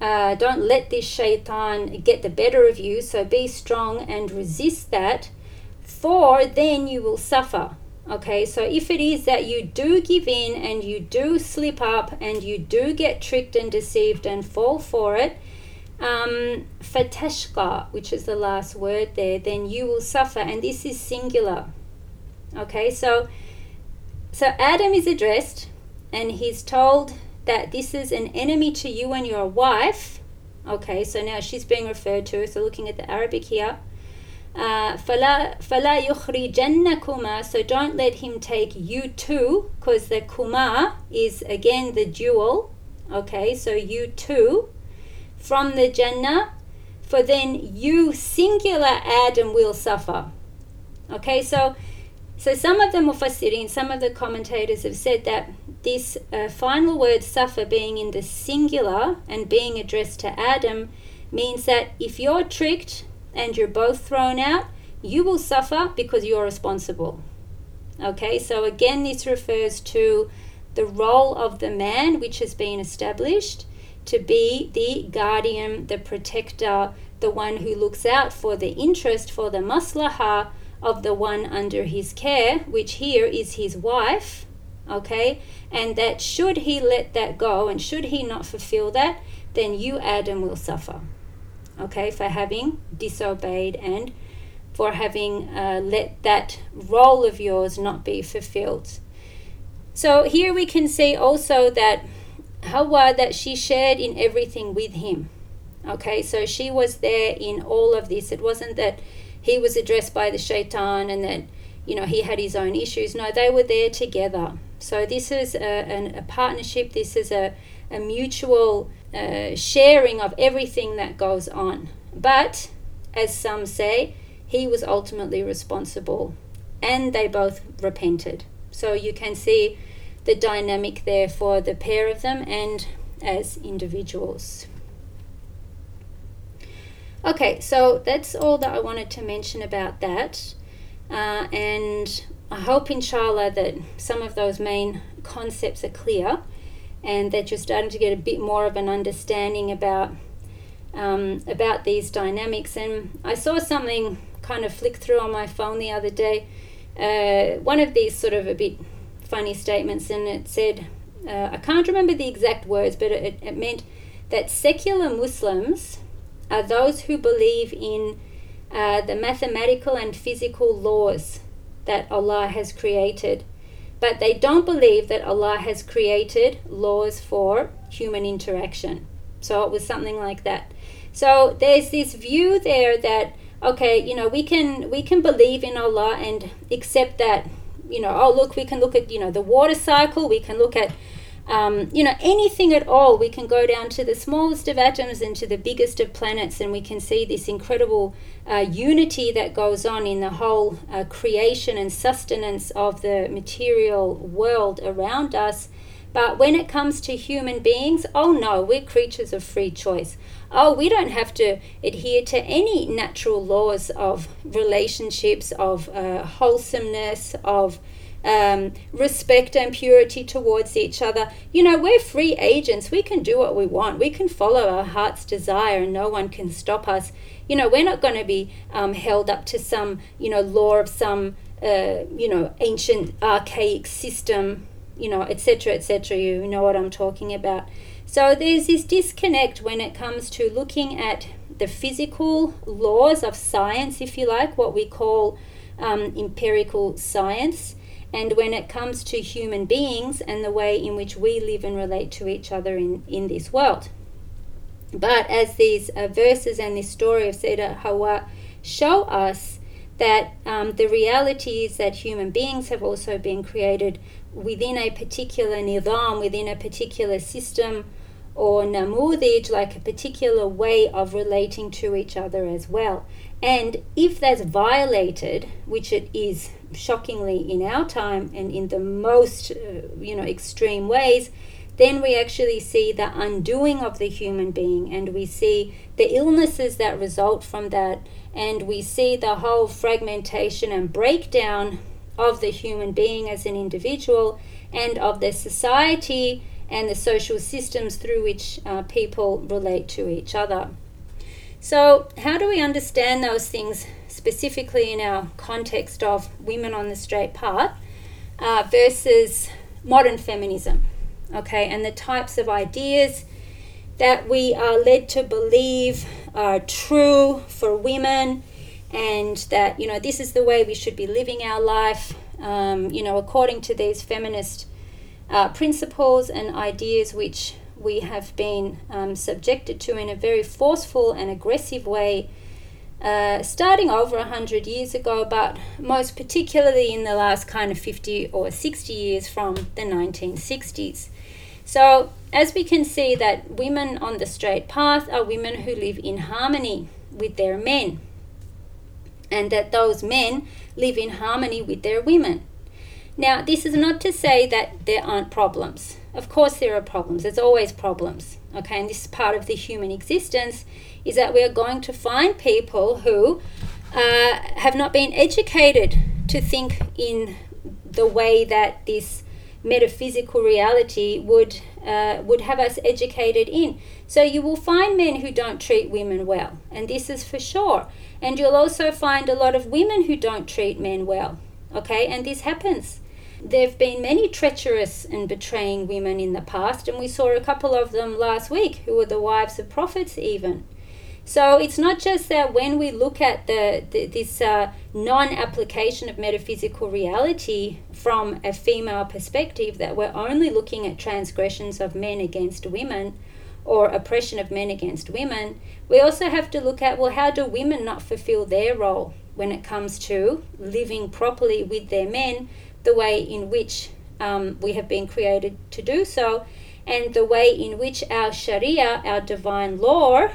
uh, don't let this shaitan get the better of you. So be strong and resist that, for then you will suffer. Okay, so if it is that you do give in and you do slip up and you do get tricked and deceived and fall for it, um, fatashqa, which is the last word there, then you will suffer, and this is singular. Okay, so so Adam is addressed, and he's told that this is an enemy to you and your wife. Okay, so now she's being referred to. So looking at the Arabic here. Uh, فلا فلا يخرجنكما so don't let him take you too because the kuma is again the dual okay so you too from the Jannah, for then you, singular Adam, will suffer. Okay, so so some of the Mufassirin, some of the commentators have said that this uh, final word suffer being in the singular and being addressed to Adam means that if you're tricked and you're both thrown out, you will suffer because you're responsible. Okay, so again, this refers to the role of the man which has been established to be the guardian, the protector, the one who looks out for the interest, for the maslaha of the one under his care, which here is his wife, okay? And that should he let that go and should he not fulfill that, then you, Adam, will suffer, okay, for having disobeyed and for having uh, let that role of yours not be fulfilled. So here we can see also that Hawa that she shared in everything with him. Okay, so she was there in all of this. It wasn't that he was addressed by the shaitan and that, you know, he had his own issues. No, they were there together. So this is a, a, a partnership, this is a, a mutual uh, sharing of everything that goes on. But, as some say, he was ultimately responsible and they both repented. So you can see the dynamic there for the pair of them and as individuals. Okay, so that's all that I wanted to mention about that. Uh, and I hope, inshallah, that some of those main concepts are clear and that you're starting to get a bit more of an understanding about um, about these dynamics. And I saw something kind of flick through on my phone the other day. Uh, one of these sort of a bit funny statements, and it said, uh, I can't remember the exact words, but it, it meant that secular Muslims are those who believe in uh, the mathematical and physical laws that Allah has created, but they don't believe that Allah has created laws for human interaction. So it was something like that. So there's this view there that okay, you know, we can we can believe in Allah and accept that you know, oh, look, we can look at, you know, the water cycle, we can look at um, you know, anything at all. We can go down to the smallest of atoms and to the biggest of planets, and we can see this incredible uh, unity that goes on in the whole uh, creation and sustenance of the material world around us. But when it comes to human beings, oh no, we're creatures of free choice. Oh, we don't have to adhere to any natural laws of relationships, of uh, wholesomeness, of um, respect and purity towards each other. You know, we're free agents. We can do what we want. We can follow our heart's desire, and no one can stop us. You know, we're not going to be um, held up to some, you know, law of some, uh, you know, ancient archaic system, you know, etc., etc. You know what I'm talking about. So there's this disconnect when it comes to looking at the physical laws of science, if you like, what we call um, empirical science and when it comes to human beings and the way in which we live and relate to each other in, in this world. But as these uh, verses and this story of Sayyidah Hawa show us, that um, the reality is that human beings have also been created within a particular nidam, within a particular system or namudij, like a particular way of relating to each other as well. And if that's violated, which it is shockingly in our time and in the most, uh, you know, extreme ways, then we actually see the undoing of the human being and we see the illnesses that result from that and we see the whole fragmentation and breakdown of the human being as an individual and of the society and the social systems through which uh, people relate to each other. So, how do we understand those things specifically in our context of women on the straight path uh, versus modern feminism? Okay, and the types of ideas that we are led to believe are true for women, and that you know this is the way we should be living our life. Um, you know, according to these feminist uh, principles and ideas which we have been um, subjected to in a very forceful and aggressive way, uh, starting over 100 years ago, but most particularly in the last kind of 50 or 60 years from the 1960s. So, as we can see, that women on the straight path are women who live in harmony with their men, and that those men live in harmony with their women. Now, this is not to say that there aren't problems. Of course, there are problems. There's always problems. Okay, and this is part of the human existence is that we are going to find people who uh, have not been educated to think in the way that this metaphysical reality would uh, would have us educated in. So you will find men who don't treat women well, and this is for sure. And you'll also find a lot of women who don't treat men well. Okay, and this happens. There have been many treacherous and betraying women in the past, and we saw a couple of them last week who were the wives of prophets, even. So it's not just that when we look at the, the this uh, non-application of metaphysical reality from a female perspective that we're only looking at transgressions of men against women or oppression of men against women. We also have to look at well, how do women not fulfill their role when it comes to living properly with their men the way in which um, we have been created to do so, and the way in which our Sharia, our divine law,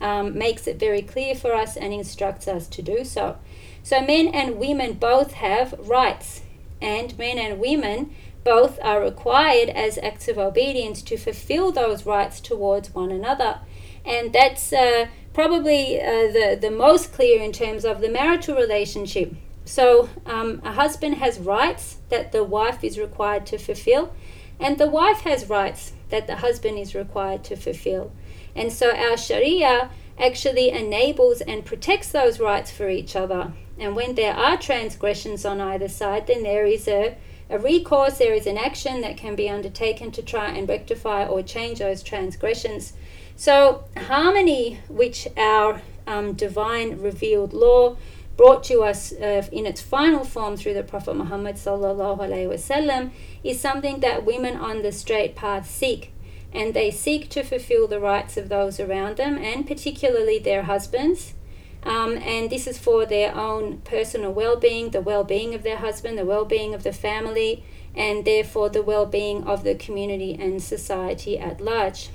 um, makes it very clear for us and instructs us to do so. So, men and women both have rights, and men and women both are required as acts of obedience to fulfill those rights towards one another. And that's uh, probably uh, the, the most clear in terms of the marital relationship. So, um, a husband has rights that the wife is required to fulfill, and the wife has rights that the husband is required to fulfill. And so, our Sharia actually enables and protects those rights for each other. And when there are transgressions on either side, then there is a, a recourse, there is an action that can be undertaken to try and rectify or change those transgressions. So, harmony, which our um, divine revealed law brought to us uh, in its final form through the Prophet Muhammad wasallam is something that women on the straight path seek and they seek to fulfill the rights of those around them and particularly their husbands Um, and this is for their own personal well being, the well being of their husband, the well being of the family, and therefore the well being of the community and society at large.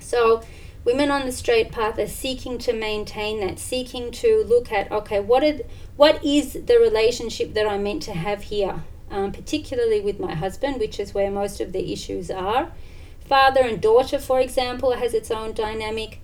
So, women on the straight path are seeking to maintain that, seeking to look at okay, what, are, what is the relationship that I'm meant to have here, um, particularly with my husband, which is where most of the issues are. Father and daughter, for example, has its own dynamic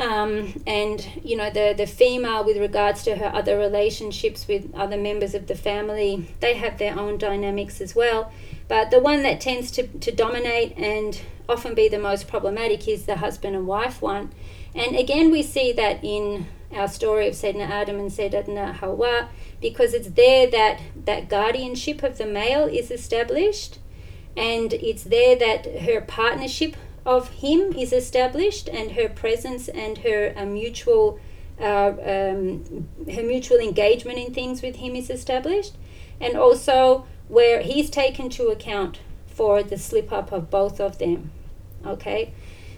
um, and you know the the female with regards to her other relationships with other members of the family they have their own dynamics as well. But the one that tends to, to dominate and often be the most problematic is the husband and wife one. And again we see that in our story of Sayyidina Adam and Sayyidina Hawa because it's there that that guardianship of the male is established and it's there that her partnership of him is established and her presence and her uh, mutual uh, um, her mutual engagement in things with him is established. And also where he's taken to account for the slip up of both of them. Okay?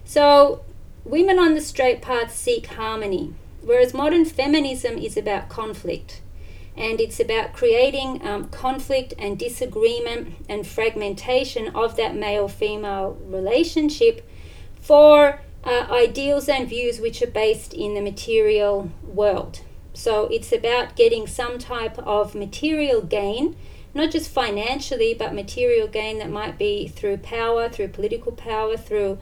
So women on the straight path seek harmony whereas modern feminism is about conflict and it's about creating um, conflict and disagreement and fragmentation of that male female relationship for uh, ideals and views which are based in the material world. So it's about getting some type of material gain, not just financially, but material gain that might be through power, through political power, through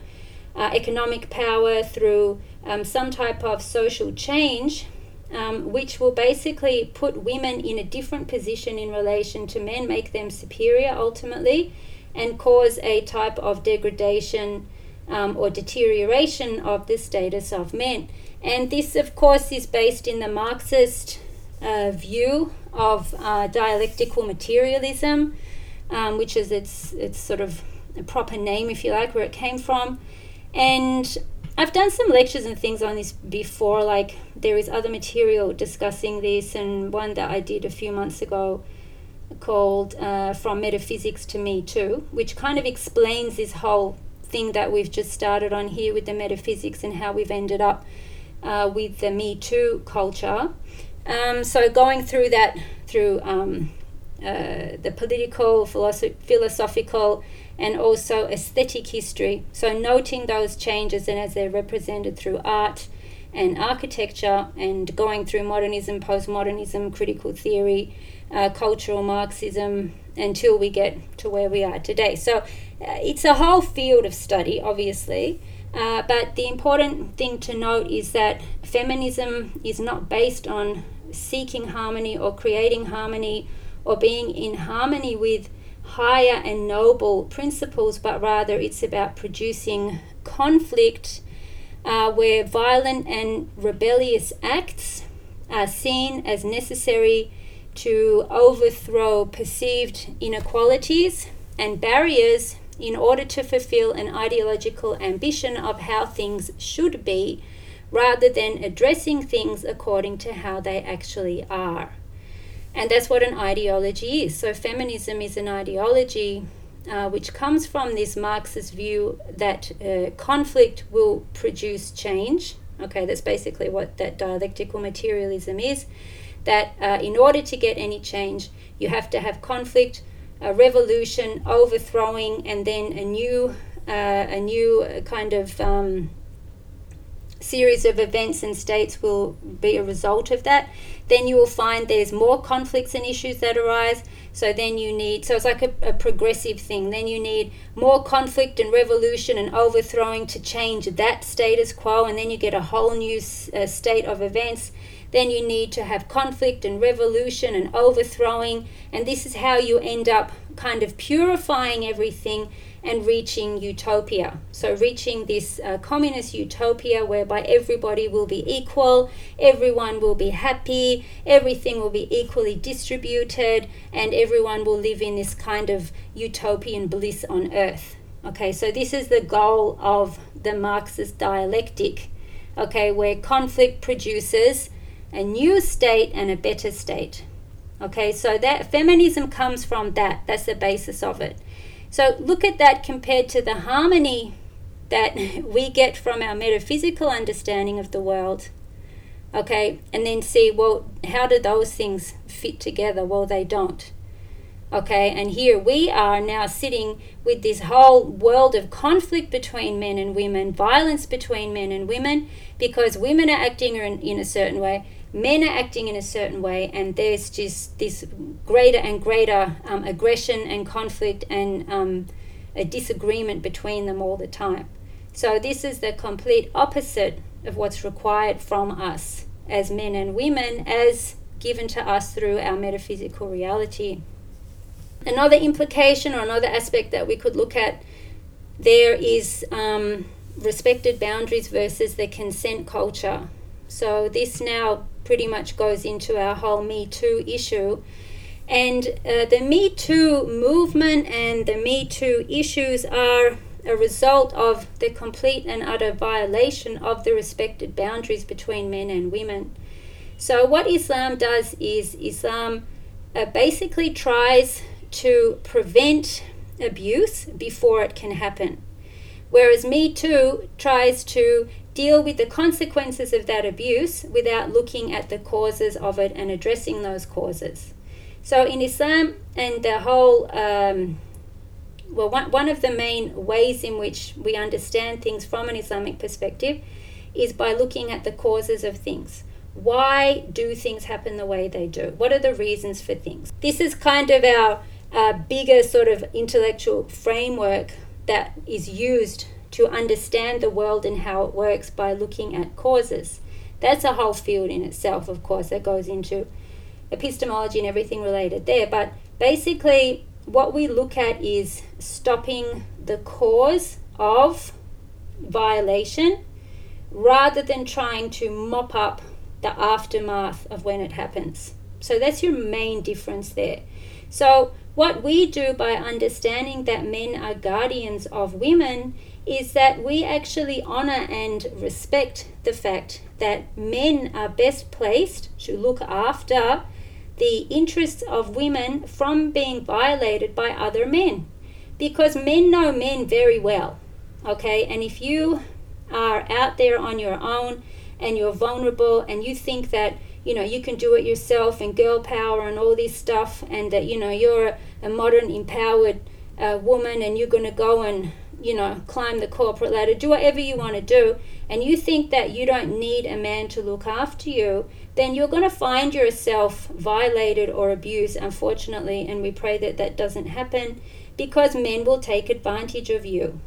uh, economic power, through um, some type of social change um, which will basically put women in a different position in relation to men, make them superior ultimately, and cause a type of degradation um, or deterioration of the status of men. And this, of course, is based in the Marxist uh, view of uh, dialectical materialism, um, which is its, its sort of proper name, if you like, where it came from. And I've done some lectures and things on this before, like there is other material discussing this, and one that I did a few months ago called uh, From Metaphysics to Me Too, which kind of explains this whole thing that we've just started on here with the metaphysics and how we've ended up uh, with the Me Too culture. Um, so, going through that through um, uh, the political, philosoph- philosophical, and also aesthetic history. So, noting those changes and as they're represented through art and architecture, and going through modernism, postmodernism, critical theory, uh, cultural Marxism, until we get to where we are today. So, uh, it's a whole field of study, obviously. Uh, but the important thing to note is that feminism is not based on seeking harmony or creating harmony or being in harmony with higher and noble principles, but rather it's about producing conflict uh, where violent and rebellious acts are seen as necessary to overthrow perceived inequalities and barriers in order to fulfill an ideological ambition of how things should be rather than addressing things according to how they actually are. And that's what an ideology is. So, feminism is an ideology uh, which comes from this Marxist view that uh, conflict will produce change. Okay, that's basically what that dialectical materialism is. That uh, in order to get any change, you have to have conflict, a revolution, overthrowing, and then a new, uh, a new kind of um, series of events and states will be a result of that. Then you will find there's more conflicts and issues that arise. So then you need, so it's like a, a progressive thing. Then you need more conflict and revolution and overthrowing to change that status quo, and then you get a whole new uh, state of events. Then you need to have conflict and revolution and overthrowing, and this is how you end up kind of purifying everything and reaching utopia. So, reaching this uh, communist utopia whereby everybody will be equal, everyone will be happy, everything will be equally distributed, and everyone will live in this kind of utopian bliss on earth. Okay, so this is the goal of the Marxist dialectic, okay, where conflict produces a new state and a better state. Okay, so that feminism comes from that. That's the basis of it. So look at that compared to the harmony that [LAUGHS] we get from our metaphysical understanding of the world. Okay, and then see, well, how do those things fit together? Well, they don't. Okay, and here we are now sitting with this whole world of conflict between men and women, violence between men and women, because women are acting in, in a certain way, men are acting in a certain way, and there's just this greater and greater um, aggression and conflict and um, a disagreement between them all the time. So, this is the complete opposite of what's required from us as men and women, as given to us through our metaphysical reality. Another implication or another aspect that we could look at there is um, respected boundaries versus the consent culture. So, this now pretty much goes into our whole Me Too issue. And uh, the Me Too movement and the Me Too issues are a result of the complete and utter violation of the respected boundaries between men and women. So, what Islam does is Islam uh, basically tries to prevent abuse before it can happen. Whereas Me Too tries to deal with the consequences of that abuse without looking at the causes of it and addressing those causes. So, in Islam and the whole um, well, one, one of the main ways in which we understand things from an Islamic perspective is by looking at the causes of things. Why do things happen the way they do? What are the reasons for things? This is kind of our uh, bigger sort of intellectual framework that is used to understand the world and how it works by looking at causes. That's a whole field in itself, of course, that goes into epistemology and everything related there. But basically, what we look at is stopping the cause of violation rather than trying to mop up the aftermath of when it happens. So that's your main difference there. So, what we do by understanding that men are guardians of women is that we actually honor and respect the fact that men are best placed to look after the interests of women from being violated by other men. Because men know men very well okay? And if you are out there on your own and you're vulnerable and you think that you know you can do it yourself and girl power and all this stuff and that you know you're a modern empowered uh, woman and you're going to go and you know climb the corporate ladder do whatever you want to do and you think that you don't need a man to look after you then you're going to find yourself violated or abused, unfortunately, and we pray that that doesn't happen because men will take advantage of you.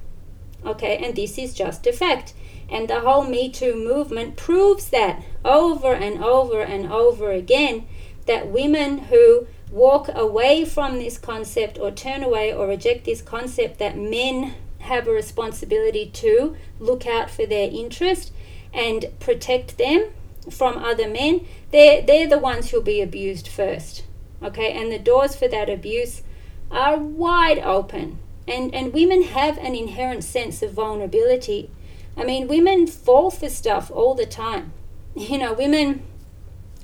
Okay, and this is just a fact. And the whole Me Too movement proves that over and over and over again that women who walk away from this concept or turn away or reject this concept that men have a responsibility to look out for their interest and protect them from other men, they're, they're the ones who'll be abused first. Okay, and the doors for that abuse are wide open. And, and women have an inherent sense of vulnerability. I mean, women fall for stuff all the time. You know, women,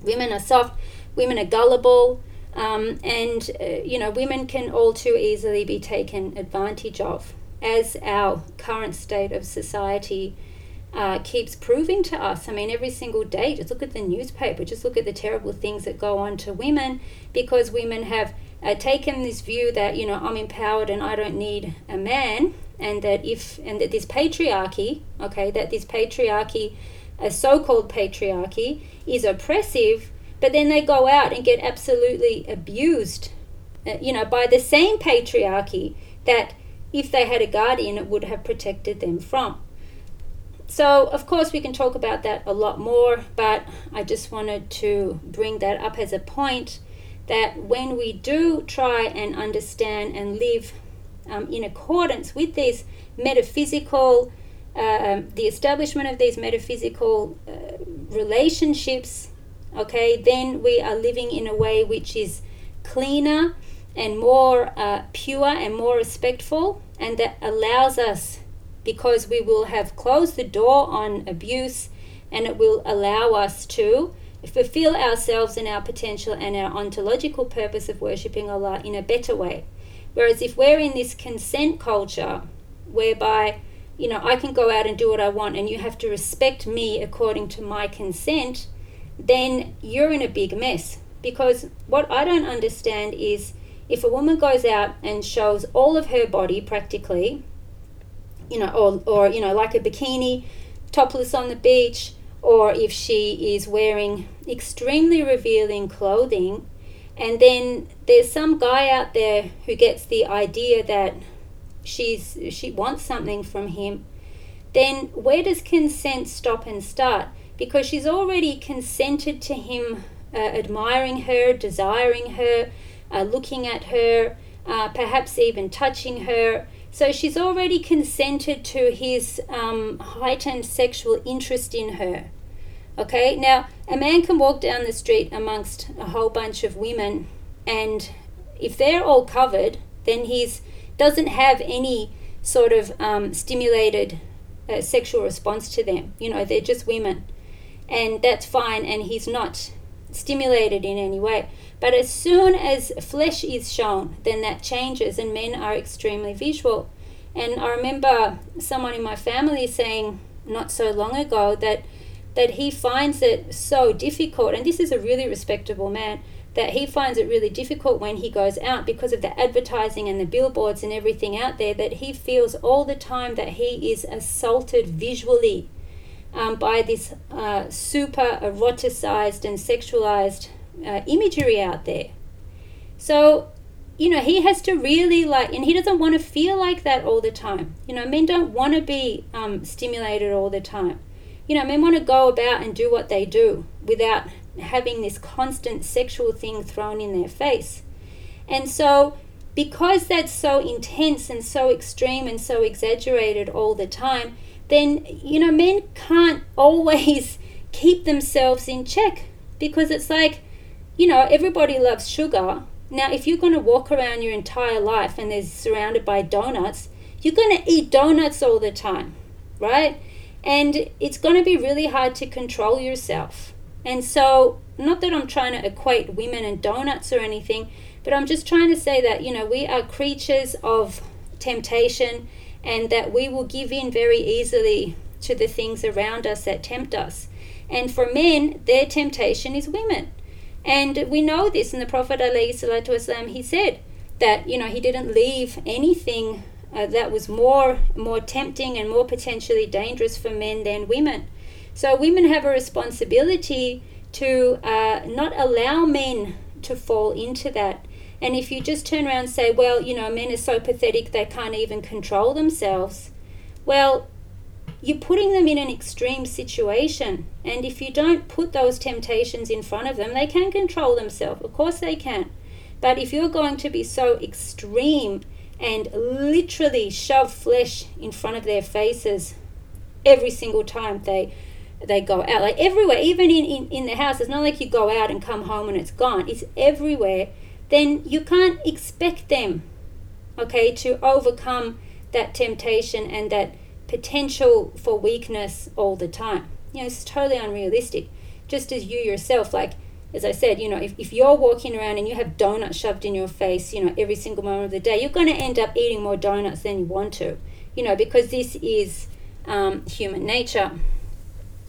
women are soft, women are gullible, um, and uh, you know, women can all too easily be taken advantage of, as our current state of society uh, keeps proving to us. I mean, every single day, just look at the newspaper, just look at the terrible things that go on to women because women have uh, taken this view that, you know, I'm empowered and I don't need a man, and that if, and that this patriarchy, okay, that this patriarchy, a so called patriarchy, is oppressive, but then they go out and get absolutely abused, uh, you know, by the same patriarchy that if they had a guardian, it would have protected them from. So, of course, we can talk about that a lot more, but I just wanted to bring that up as a point that when we do try and understand and live um, in accordance with these metaphysical, uh, the establishment of these metaphysical uh, relationships, okay, then we are living in a way which is cleaner and more uh, pure and more respectful, and that allows us because we will have closed the door on abuse and it will allow us to fulfill ourselves and our potential and our ontological purpose of worshipping Allah in a better way. Whereas if we're in this consent culture whereby, you know, I can go out and do what I want and you have to respect me according to my consent, then you're in a big mess. Because what I don't understand is if a woman goes out and shows all of her body practically, you know, or, or you know, like a bikini, topless on the beach, or if she is wearing extremely revealing clothing, and then there's some guy out there who gets the idea that she's she wants something from him, then where does consent stop and start? Because she's already consented to him uh, admiring her, desiring her, uh, looking at her, uh, perhaps even touching her. So she's already consented to his um, heightened sexual interest in her. Okay, now a man can walk down the street amongst a whole bunch of women, and if they're all covered, then he's doesn't have any sort of um, stimulated uh, sexual response to them. You know, they're just women, and that's fine. And he's not stimulated in any way. But as soon as flesh is shown, then that changes, and men are extremely visual. And I remember someone in my family saying not so long ago that that he finds it so difficult, and this is a really respectable man, that he finds it really difficult when he goes out because of the advertising and the billboards and everything out there, that he feels all the time that he is assaulted visually um, by this uh, super eroticized and sexualized uh, imagery out there. So, you know, he has to really like, and he doesn't want to feel like that all the time. You know, men don't want to be um, stimulated all the time you know, men want to go about and do what they do without having this constant sexual thing thrown in their face. And so, because that's so intense and so extreme and so exaggerated all the time, then, you know, men can't [LAUGHS] always keep themselves in check because it's like, you know, everybody loves sugar. Now, if you're going to walk around your entire life and there's surrounded by donuts, you're going to eat donuts all the time, right? and it's going to be really hard to control yourself. And so, not that I'm trying to equate women and donuts or anything, but I'm just trying to say that, you know, we are creatures of temptation and that we will give in very easily to the things around us that tempt us. And for men, their temptation is women. And we know this in the Prophet ﷺ, he said that, you know, he didn't leave anything uh, that was more more tempting and more potentially dangerous for men than women. So women have a responsibility to uh, not allow men to fall into that. And if you just turn around and say, well, you know, men are so pathetic they can't even control themselves, well, you're putting them in an extreme situation. And if you don't put those temptations in front of them, they can control themselves. Of course, they can. But if you're going to be so extreme and literally shove flesh in front of their faces every single time they they go out like everywhere even in, in, in the house it's not like you go out and come home and it's gone it's everywhere then you can't expect them okay to overcome that temptation and that potential for weakness all the time you know it's totally unrealistic just as you yourself like as I said, you know, if, if you're walking around and you have donuts shoved in your face, you know, every single moment of the day, you're going to end up eating more donuts than you want to, you know, because this is um, human nature.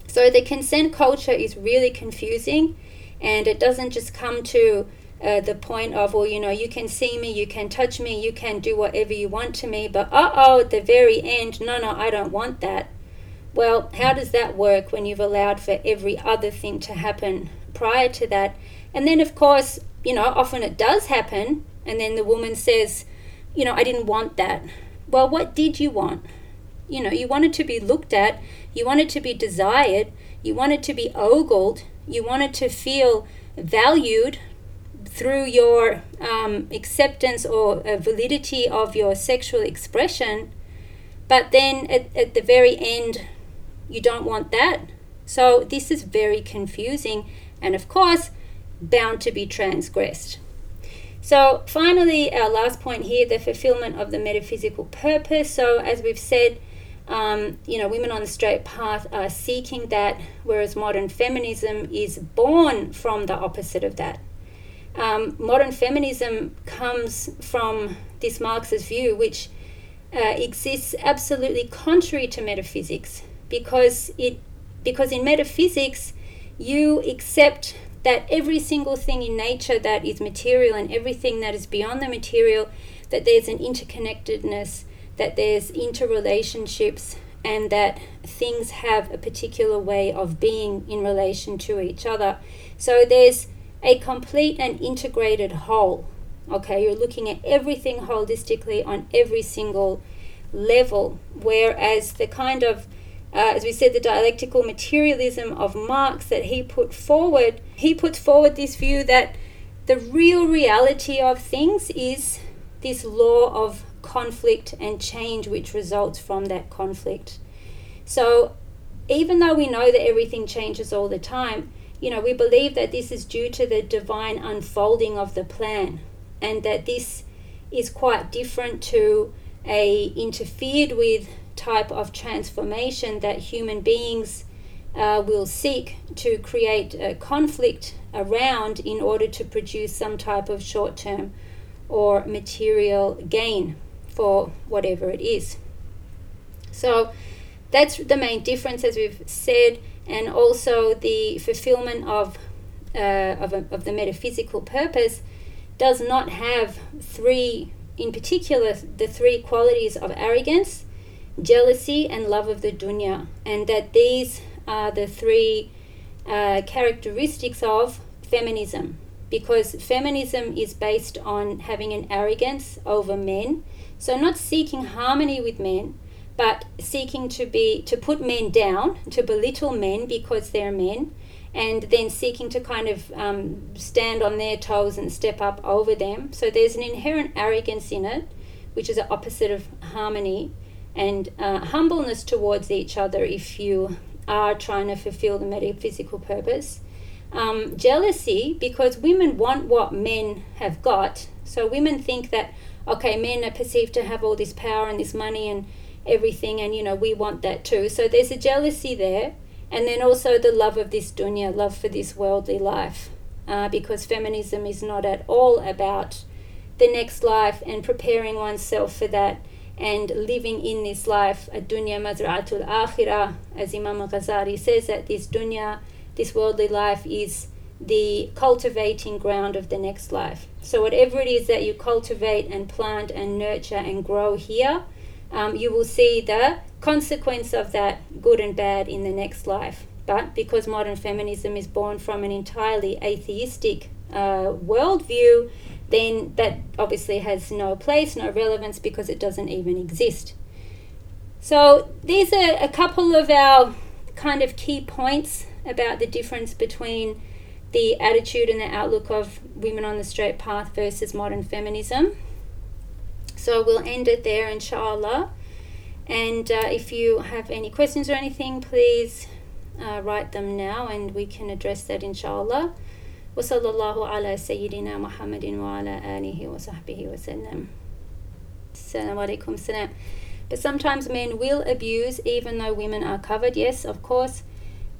So the consent culture is really confusing and it doesn't just come to uh, the point of, well, you know, you can see me, you can touch me, you can do whatever you want to me, but uh oh, at the very end, no, no, I don't want that. Well, how does that work when you've allowed for every other thing to happen prior to that. And then, of course, you know, often it does happen, and then the woman says, you know, I didn't want that. Well, what did you want? You know, you wanted to be looked at, you wanted to be desired, you wanted to be ogled, you wanted to feel valued through your um, acceptance or uh, validity of your sexual expression. But then at, at the very end, you don't want that. So this is very confusing and of course, bound to be transgressed. So, finally, our last point here the fulfillment of the metaphysical purpose. So, as we've said, um, you know, women on the straight path are seeking that, whereas modern feminism is born from the opposite of that. Um, modern feminism comes from this Marxist view, which uh, exists absolutely contrary to metaphysics, because it because in metaphysics you accept that every single thing in nature that is material and everything that is beyond the material, that there's an interconnectedness, that there's interrelationships, and that things have a particular way of being in relation to each other. So there's a complete and integrated whole. Okay, you're looking at everything holistically on every single level, whereas the kind of uh, as we said, the dialectical materialism of Marx that he put forward, he puts forward this view that the real reality of things is this law of conflict and change which results from that conflict. So, even though we know that everything changes all the time, you know, we believe that this is due to the divine unfolding of the plan and that this is quite different to a interfered with type of transformation that human beings uh, will seek to create a conflict around in order to produce some type of short term or material gain for whatever it is. So that's the main difference, as we've said, and also the fulfillment of, uh, of, a, of the metaphysical purpose does not have three, in particular, the three qualities of arrogance, jealousy, and love of the dunya, and that these are the three uh, characteristics of feminism. Because feminism is based on having an arrogance over men so not seeking harmony with men but seeking to be to put men down to belittle men because they're men and then seeking to kind of um, stand on their toes and step up over them so there's an inherent arrogance in it which is the opposite of harmony and uh, humbleness towards each other if you are trying to fulfill the metaphysical purpose. Um, jealousy, because women want what men have got. So women think that, okay, men are perceived to have all this power and this money and everything, and you know, we want that too. So there's a jealousy there. And then also the love of this dunya, love for this worldly life. Uh, because feminism is not at all about the next life and preparing oneself for that and living in this life, a dunya mazra'atul akhirah, as Imam Ghazali says that this dunya, this worldly life is the cultivating ground of the next life. So whatever it is that you cultivate and plant and nurture and grow here, um, you will see the consequence of that, good and bad, in the next life. But because modern feminism is born from an entirely atheistic uh, worldview, then that obviously has no place, no relevance because it doesn't even exist. So these are a couple of our kind of key points about the difference between the attitude and the outlook of women on the straight path versus modern feminism. So we'll end it there, inshallah. And uh, if you have any questions or anything, please uh, write them now and we can address that, inshallah. وصلى الله على سيدنا محمد وعلى آله وصحبه وسلم السلام عليكم السلام but sometimes men will abuse even though women are covered yes of course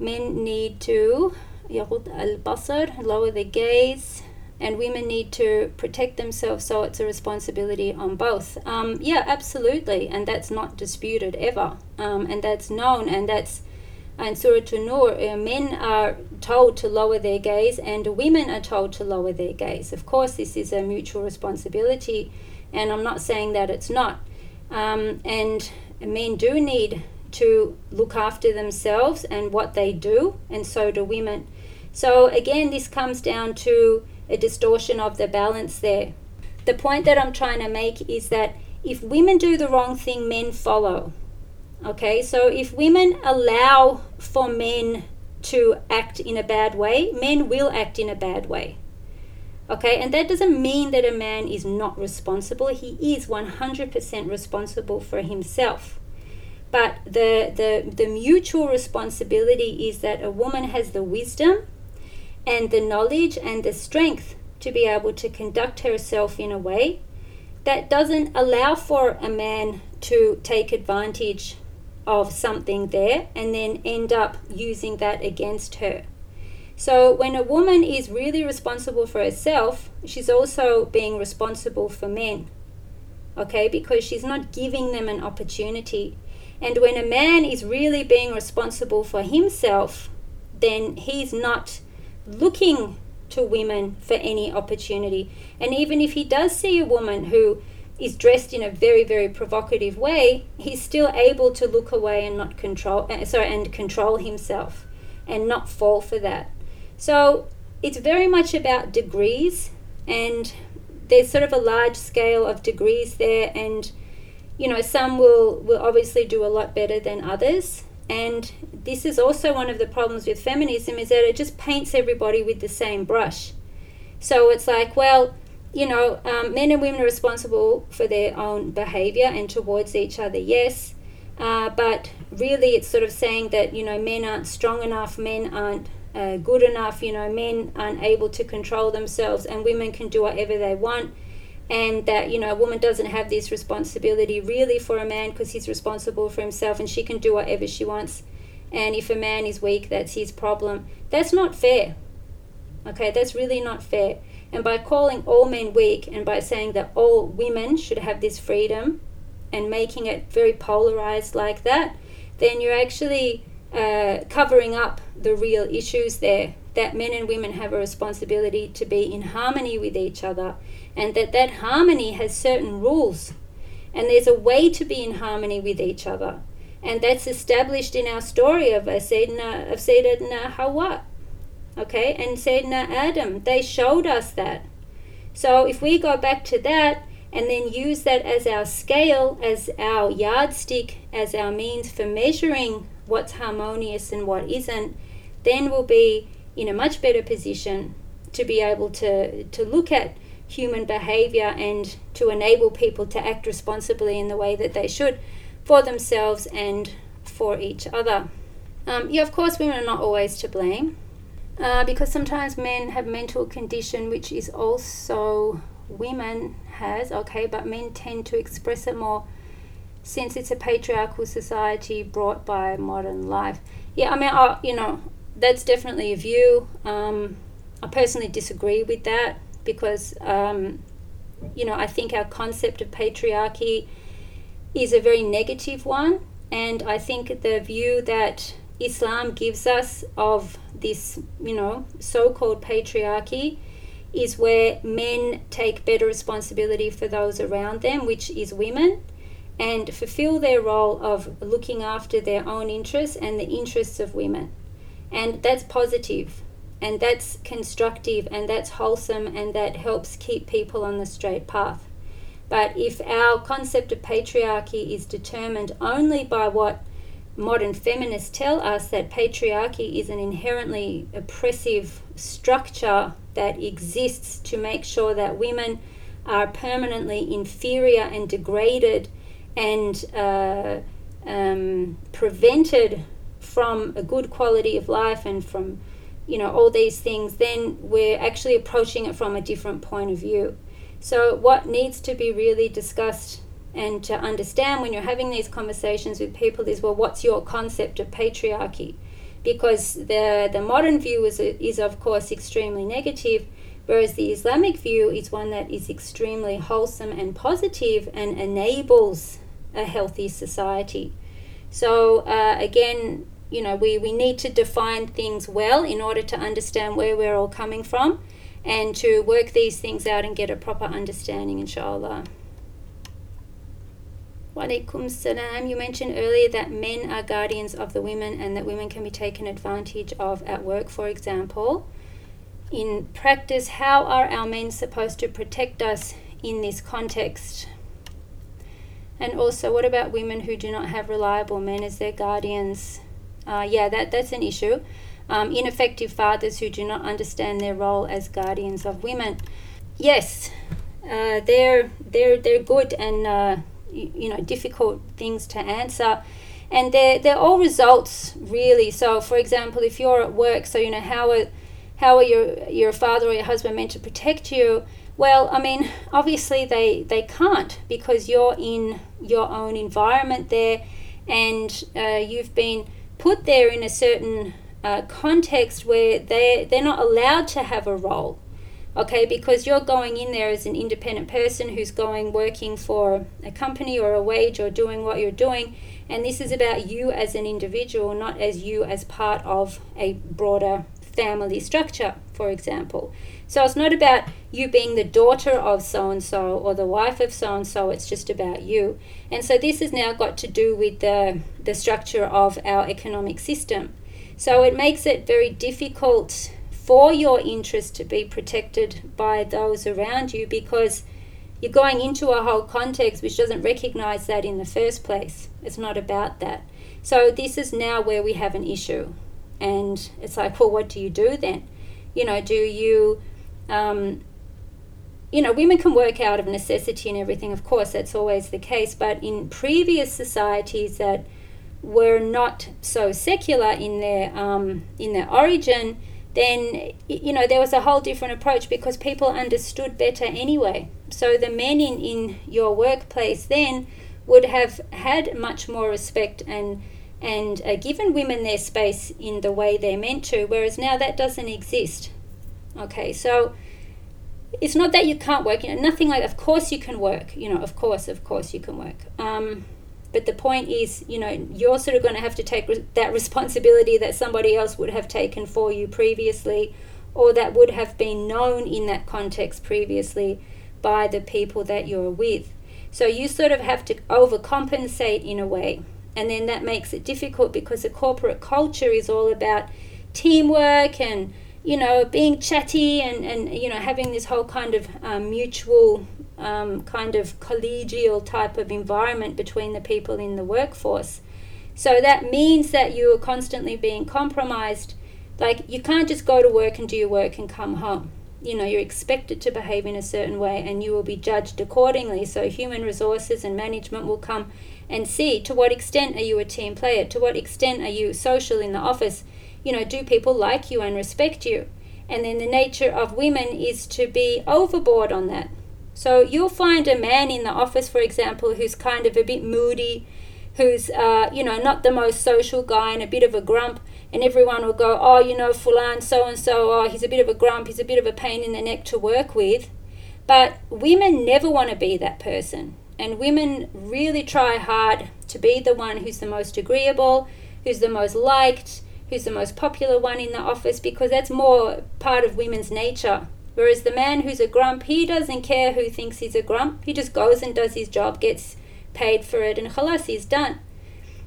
men need to يغض البصر lower the gaze and women need to protect themselves so it's a responsibility on both um, yeah absolutely and that's not disputed ever um, and that's known and that's and Surah An-Nur, uh, men are told to lower their gaze and women are told to lower their gaze. Of course, this is a mutual responsibility, and I'm not saying that it's not. Um, and men do need to look after themselves and what they do, and so do women. So, again, this comes down to a distortion of the balance there. The point that I'm trying to make is that if women do the wrong thing, men follow. Okay, so if women allow for men to act in a bad way, men will act in a bad way. Okay, and that doesn't mean that a man is not responsible. He is 100% responsible for himself. But the, the, the mutual responsibility is that a woman has the wisdom and the knowledge and the strength to be able to conduct herself in a way that doesn't allow for a man to take advantage of something there and then end up using that against her. So, when a woman is really responsible for herself, she's also being responsible for men. Okay, because she's not giving them an opportunity. And when a man is really being responsible for himself, then he's not looking to women for any opportunity. And even if he does see a woman who is dressed in a very very provocative way, he's still able to look away and not control uh, sorry and control himself and not fall for that. So it's very much about degrees and there's sort of a large scale of degrees there and you know some will will obviously do a lot better than others and this is also one of the problems with feminism is that it just paints everybody with the same brush. So it's like well you know um, men and women are responsible for their own behavior and towards each other yes uh, but really it's sort of saying that you know men aren't strong enough men aren't uh, good enough you know men aren't able to control themselves and women can do whatever they want. And that you know a woman doesn't have this responsibility really for a man because he's responsible for himself and she can do whatever she wants and if a man is weak that's his problem. That's not fair. Okay that's really not fair. And by calling all men weak and by saying that all women should have this freedom and making it very polarized like that then you're actually uh, covering up the real issues there. That men and women have a responsibility to be in harmony with each other and that that harmony has certain rules. And there's a way to be in harmony with each other and that's established in our story of uh, Sayyidina, of Sayyidina Hawa okay? And Sayyidina Adam they showed us that. So if we go back to that and then use that as our scale as our yardstick as our means for measuring what's harmonious and what isn't then we'll be in a much better position to be able to to look at human behavior and to enable people to act responsibly in the way that they should for themselves and for each other. Um, yeah, of course, women are not always to blame uh, because sometimes men have mental condition which is also women has okay but men tend to express it more since it's a patriarchal society brought by modern life yeah i mean I, you know that's definitely a view um, i personally disagree with that because um, you know I think our concept of patriarchy is a very negative one, and I think the view that Islam gives us of this you know so-called patriarchy is where men take better responsibility for those around them, which is women, and fulfill their role of looking after their own interests and the interests of women. And that's positive and that's constructive and that's wholesome and that helps keep people on the straight path. But if our concept of patriarchy is determined only by what modern feminists tell us that patriarchy is an inherently oppressive structure that exists to make sure that women are permanently inferior and degraded and uh, um, prevented from a good quality of life and from you know all these things then we're actually approaching it from a different point of view so what needs to be really discussed and to understand when you're having these conversations with people is well what's your concept of patriarchy? Because the the modern view is is of course extremely negative whereas the islamic view is one that is extremely wholesome and positive and enables a healthy society. So uh, again you know, we, we need to define things well in order to understand where we're all coming from and to work these things out and get a proper understanding, inshallah. Walaikum salam. You mentioned earlier that men are guardians of the women and that women can be taken advantage of at work, for example. In practice, how are our men supposed to protect us in this context? And also, what about women who do not have reliable men as their guardians? uh, yeah, that, that's an issue. Um, ineffective fathers who do not understand their role as guardians of women. Yes, uh, they're, they're, they're good and uh, you, you know difficult things to answer. And they're, they're all results really. So for example if you're at work so you know how are, how are your, your father or your husband meant to protect you? Well i mean obviously they, they can't because you're in your own environment there and uh, you've been put there in a certain context where they they're not allowed to have a role. okay because you're going in there as an independent person who's going working for a company or a wage or doing what you're doing and this is about you as an individual not as you as part of a broader family structure for example so it's not about you being the daughter of so and so or the wife of so and so, it's just about you. And so this has now got to do with the, the structure of our economic system. So it makes it very difficult for your interest to be protected by those around you because you're going into a whole context which doesn't recognize that in the first place. It's not about that. So this is now where we have an issue. And it's like, well, what do you do then? You know, do you um, you know, women can work out of necessity and everything, of course, that's always the case. But in previous societies that were not so secular in their um, in their origin, then you know there was a whole different approach because people understood better anyway. So the men in, in your workplace then would have had much more respect and and uh, given women their space in the way they're meant to, whereas now that doesn't exist. Okay, so it's not that you can't work, you know, nothing like, of course you can work, you know, of course, of course you can work. Um, but the point is, you know, you're sort of going to have to take re- that responsibility that somebody else would have taken for you previously, or that would have been known in that context previously by the people that you're with. So you sort of have to overcompensate in a way. And then that makes it difficult because the corporate culture is all about teamwork and you know, being chatty and, and you know, having this whole kind of um, mutual, um, kind of collegial type of environment between the people in the workforce. So that means that you are constantly being compromised. Like, you can't just go to work and do your work and come home. You know, you're expected to behave in a certain way and you will be judged accordingly. So, human resources and management will come and see to what extent are you a team player, to what extent are you social in the office you know, do people like you and respect you? And then the nature of women is to be overboard on that. So you'll find a man in the office, for example, who's kind of a bit moody, who's, uh, you know, not the most social guy and a bit of a grump. And everyone will go, oh, you know, Fulan, so and so, oh, he's a bit of a grump, he's a bit of a pain in the neck to work with. But women never want to be that person. And women really try hard to be the one who's the most agreeable, who's the most liked, who's the most popular one in the office because that's more part of women's nature. Whereas the man who's a grump, he doesn't care who thinks he's a grump. He just goes and does his job, gets paid for it, and khalas, he's done.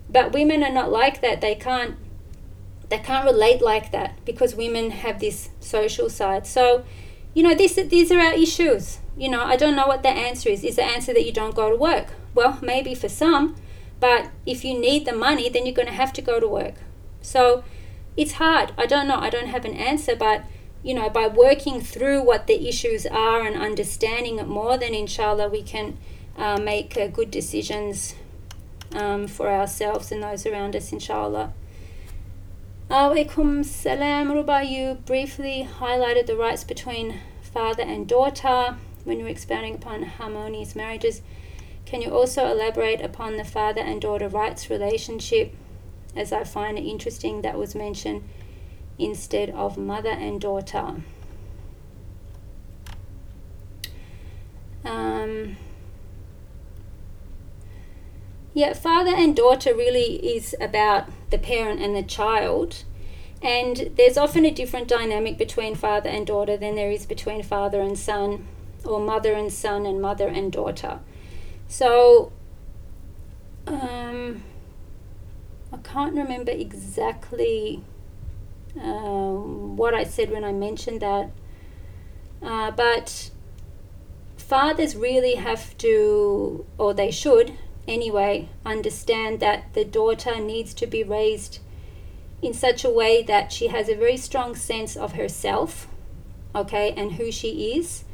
But women are not like that. They can't they can't relate like that because women have this social side. So, you know, this these are our issues. You know, I don't know what the answer is. Is the answer that you don't go to work? Well, maybe for some, but if you need the money, then you're going to have to go to work. So it's hard. I don't know. I don't have an answer, but you know, by working through what the issues are and understanding it more, then inshallah we can uh, make uh, good decisions um, for ourselves and those around us, inshallah. Alaikum salam, Ruba. You briefly highlighted the rights between father and daughter when you were expounding upon harmonious marriages. Can you also elaborate upon the father and daughter rights relationship as I find it interesting that was mentioned instead of mother and daughter. Um, yeah, father and daughter really is about the parent and the child. And there's often a different dynamic between father and daughter than there is between father and son, or mother and son, and mother and daughter. So, um, I can't remember exactly um, what I said when I mentioned that, uh, but fathers really have to, or they should anyway, understand that the daughter needs to be raised in such a way that she has a very strong sense of herself, okay, and who she is,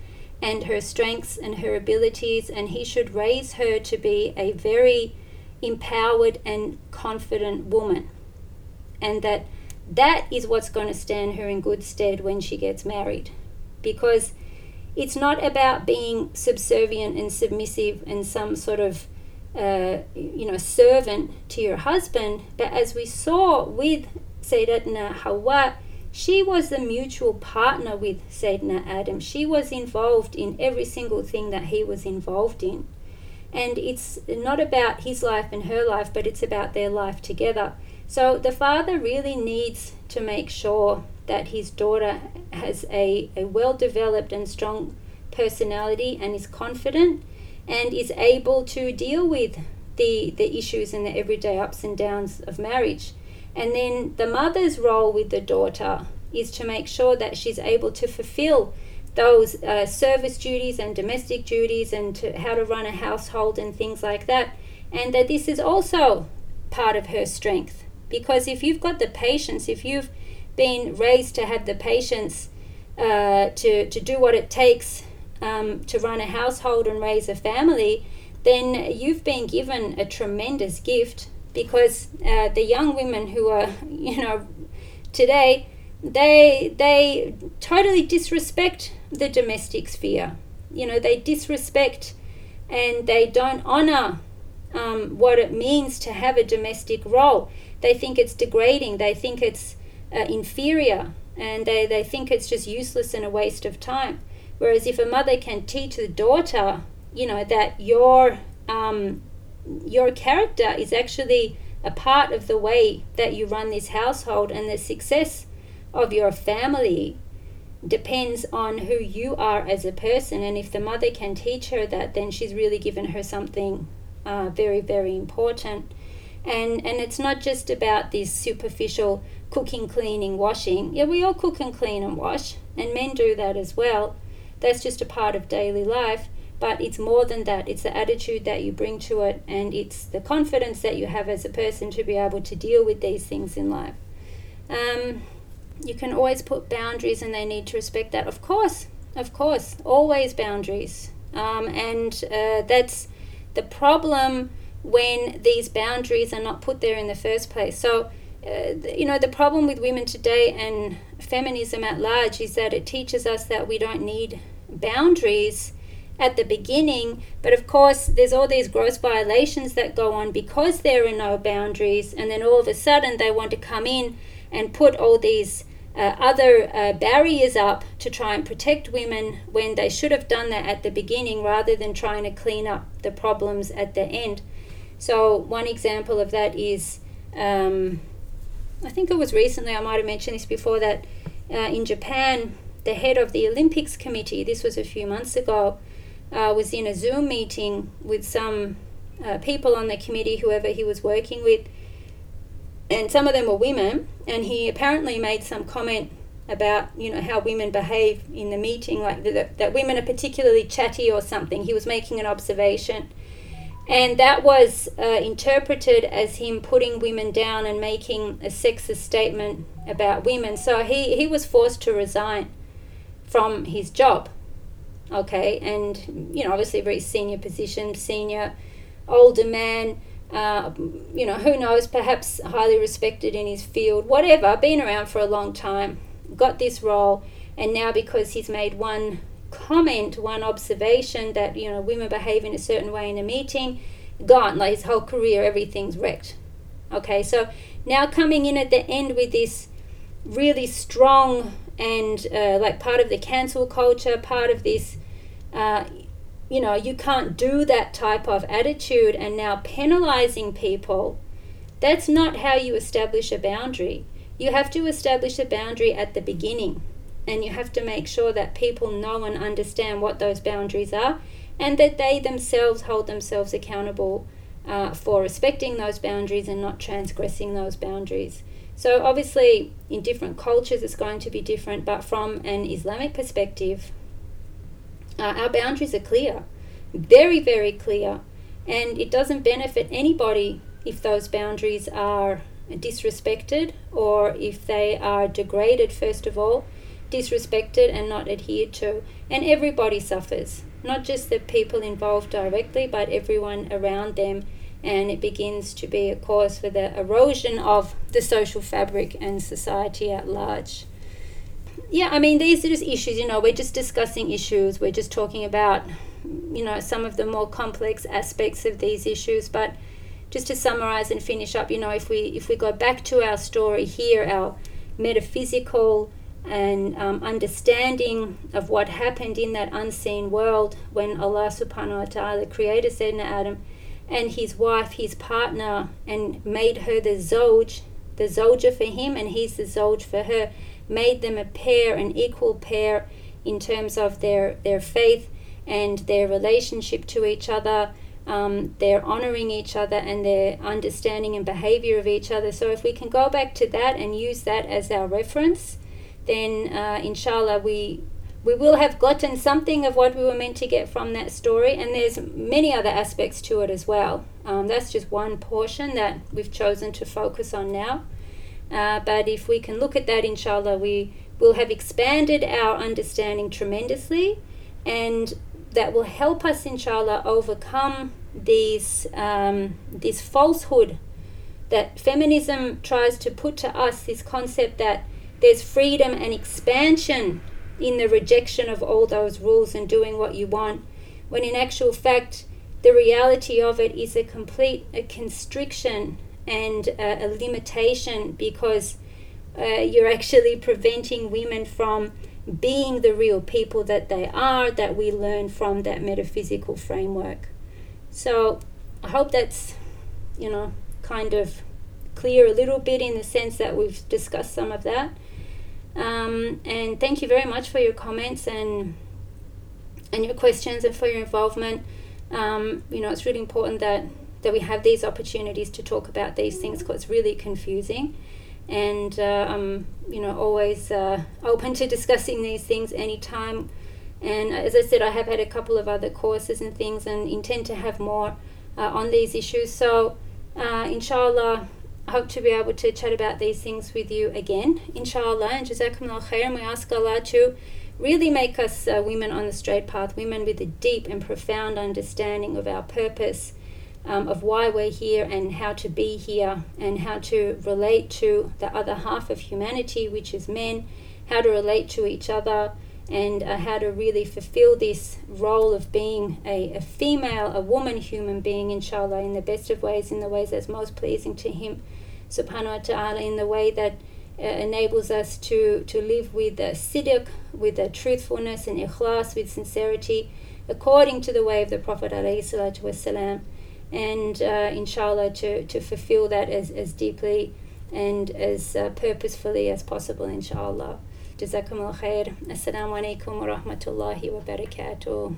and her strengths and her abilities, and he should raise her to be a very empowered and confident woman. And that that is what's going to stand her in good stead when she gets married. Because it's not about being subservient and submissive and some sort of uh, you know servant to your husband, but as we saw with Sayyidatna Hawa, she was the mutual partner with Sayyidina Adam. She was involved in every single thing that he was involved in. And it's not about his life and her life, but it's about their life together. So the father really needs to make sure that his daughter has a, a well developed and strong personality and is confident and is able to deal with the, the issues and the everyday ups and downs of marriage. And then the mother's role with the daughter is to make sure that she's able to fulfill those uh, service duties and domestic duties and to how to run a household and things like that. And that this is also part of her strength. Because if you've got the patience, if you've been raised to have the patience uh, to, to do what it takes um, to run a household and raise a family, then you've been given a tremendous gift because uh, the young women who are, [LAUGHS] you know, today, they they totally disrespect the domestic sphere. You know, they disrespect and they don't honor um, what it means to have a domestic role. They think it's degrading. They think it's uh, inferior, and they, they think it's just useless and a waste of time. Whereas if a mother can teach the daughter, you know, that your um, your character is actually a part of the way that you run this household, and the success of your family depends on who you are as a person. And if the mother can teach her that, then she's really given her something uh, very, very important. And and it's not just about this superficial cooking, cleaning, washing. Yeah, we all cook and clean and wash, and men do that as well. That's just a part of daily life. But it's more than that. It's the attitude that you bring to it, and it's the confidence that you have as a person to be able to deal with these things in life. Um, you can always put boundaries, and they need to respect that. Of course, of course, always boundaries. Um, and uh, that's the problem when these boundaries are not put there in the first place. So, uh, you know, the problem with women today and feminism at large is that it teaches us that we don't need boundaries at the beginning, but of course, there's all these gross violations that go on because there are no boundaries, and then all of a sudden they want to come in and put all these uh, other uh, barriers up to try and protect women when they should have done that at the beginning rather than trying to clean up the problems at the end. So, one example of that is um, I think it was recently, I might have mentioned this before, that uh, in Japan, the head of the Olympics Committee, this was a few months ago, uh, was in a Zoom meeting with some uh, people on the committee, whoever he was working with, and some of them were women, and he apparently made some comment about you know how women behave in the meeting, like that, that women are particularly chatty or something. He was making an observation, and that was uh, interpreted as him putting women down and making a sexist statement about women. So he he was forced to resign from his job. Okay, and you know obviously very senior position, senior, older man uh, you know, who knows, perhaps highly respected in his field, whatever, been around for a long time, got this role, and now because he's made one comment, one observation that, you know, women behave in a certain way in a meeting, gone, like his whole career, everything's wrecked. Okay, so now coming in at the end with this really strong and uh, like part of the cancel culture, part of this. Uh, you know, you can't do that type of attitude and now penalizing people, that's not how you establish a boundary. You have to establish a boundary at the beginning and you have to make sure that people know and understand what those boundaries are and that they themselves hold themselves accountable uh, for respecting those boundaries and not transgressing those boundaries. So, obviously, in different cultures, it's going to be different, but from an Islamic perspective, uh, our boundaries are clear, very, very clear, and it doesn't benefit anybody if those boundaries are disrespected or if they are degraded, first of all, disrespected and not adhered to. And everybody suffers, not just the people involved directly, but everyone around them. And it begins to be a cause for the erosion of the social fabric and society at large yeah, I mean, these are just issues, you know, we're just discussing issues, we're just talking about, you know, some of the more complex aspects of these issues. But just to summarize and finish up, you know, if we if we go back to our story here, our metaphysical and um, understanding of what happened in that unseen world when Allah subhanahu wa ta'ala created Sayyidina Adam and his wife, his partner, and made her the Zoj, the Zoja for him, and he's the Zoj for her, made them a pair, an equal pair in terms of their, their faith and their relationship to each other, um, their honoring each other, and their understanding and behavior of each other. So, if we can go back to that and use that as our reference, then uh, inshallah we we will have gotten something of what we were meant to get from that story and there's many other aspects to it as well. Um, that's just one portion that we've chosen to focus on now uh, but if we can look at that inshallah we will have expanded our understanding tremendously and that will help us inshallah overcome these um, this falsehood that feminism tries to put to us this concept that there's freedom and expansion in the rejection of all those rules and doing what you want, when in actual fact, the reality of it is a complete a constriction and a, a limitation because uh, you're actually preventing women from being the real people that they are that we learn from that metaphysical framework. So I hope that's, you know, kind of clear a little bit in the sense that we've discussed some of that. Um, and thank you very much for your comments and and your questions and for your involvement. Um, you know, it's really important that that we have these opportunities to talk about these things because it's really confusing. And uh, I'm, you know, always uh, open to discussing these things anytime. And as I said, I have had a couple of other courses and things, and intend to have more uh, on these issues. So, uh, inshallah, I hope to be able to chat about these things with you again, inshallah. And Jazakumullah khair. And we ask Allah to really make us uh, women on the straight path, women with a deep and profound understanding of our purpose, um, of why we're here and how to be here, and how to relate to the other half of humanity, which is men, how to relate to each other. And uh, how to really fulfill this role of being a, a female, a woman human being, inshallah, in the best of ways, in the ways that's most pleasing to Him subhanahu wa ta'ala in the way that uh, enables us to, to live with a sidq, with a truthfulness and ikhlas, with sincerity, according to the way of the Prophet and uh, inshallah to, to fulfill that as, as deeply and as uh, purposefully as possible, inshallah. Jazakumullah khair. Assalamu alaikum wa rahmatullahi wa barakatuh.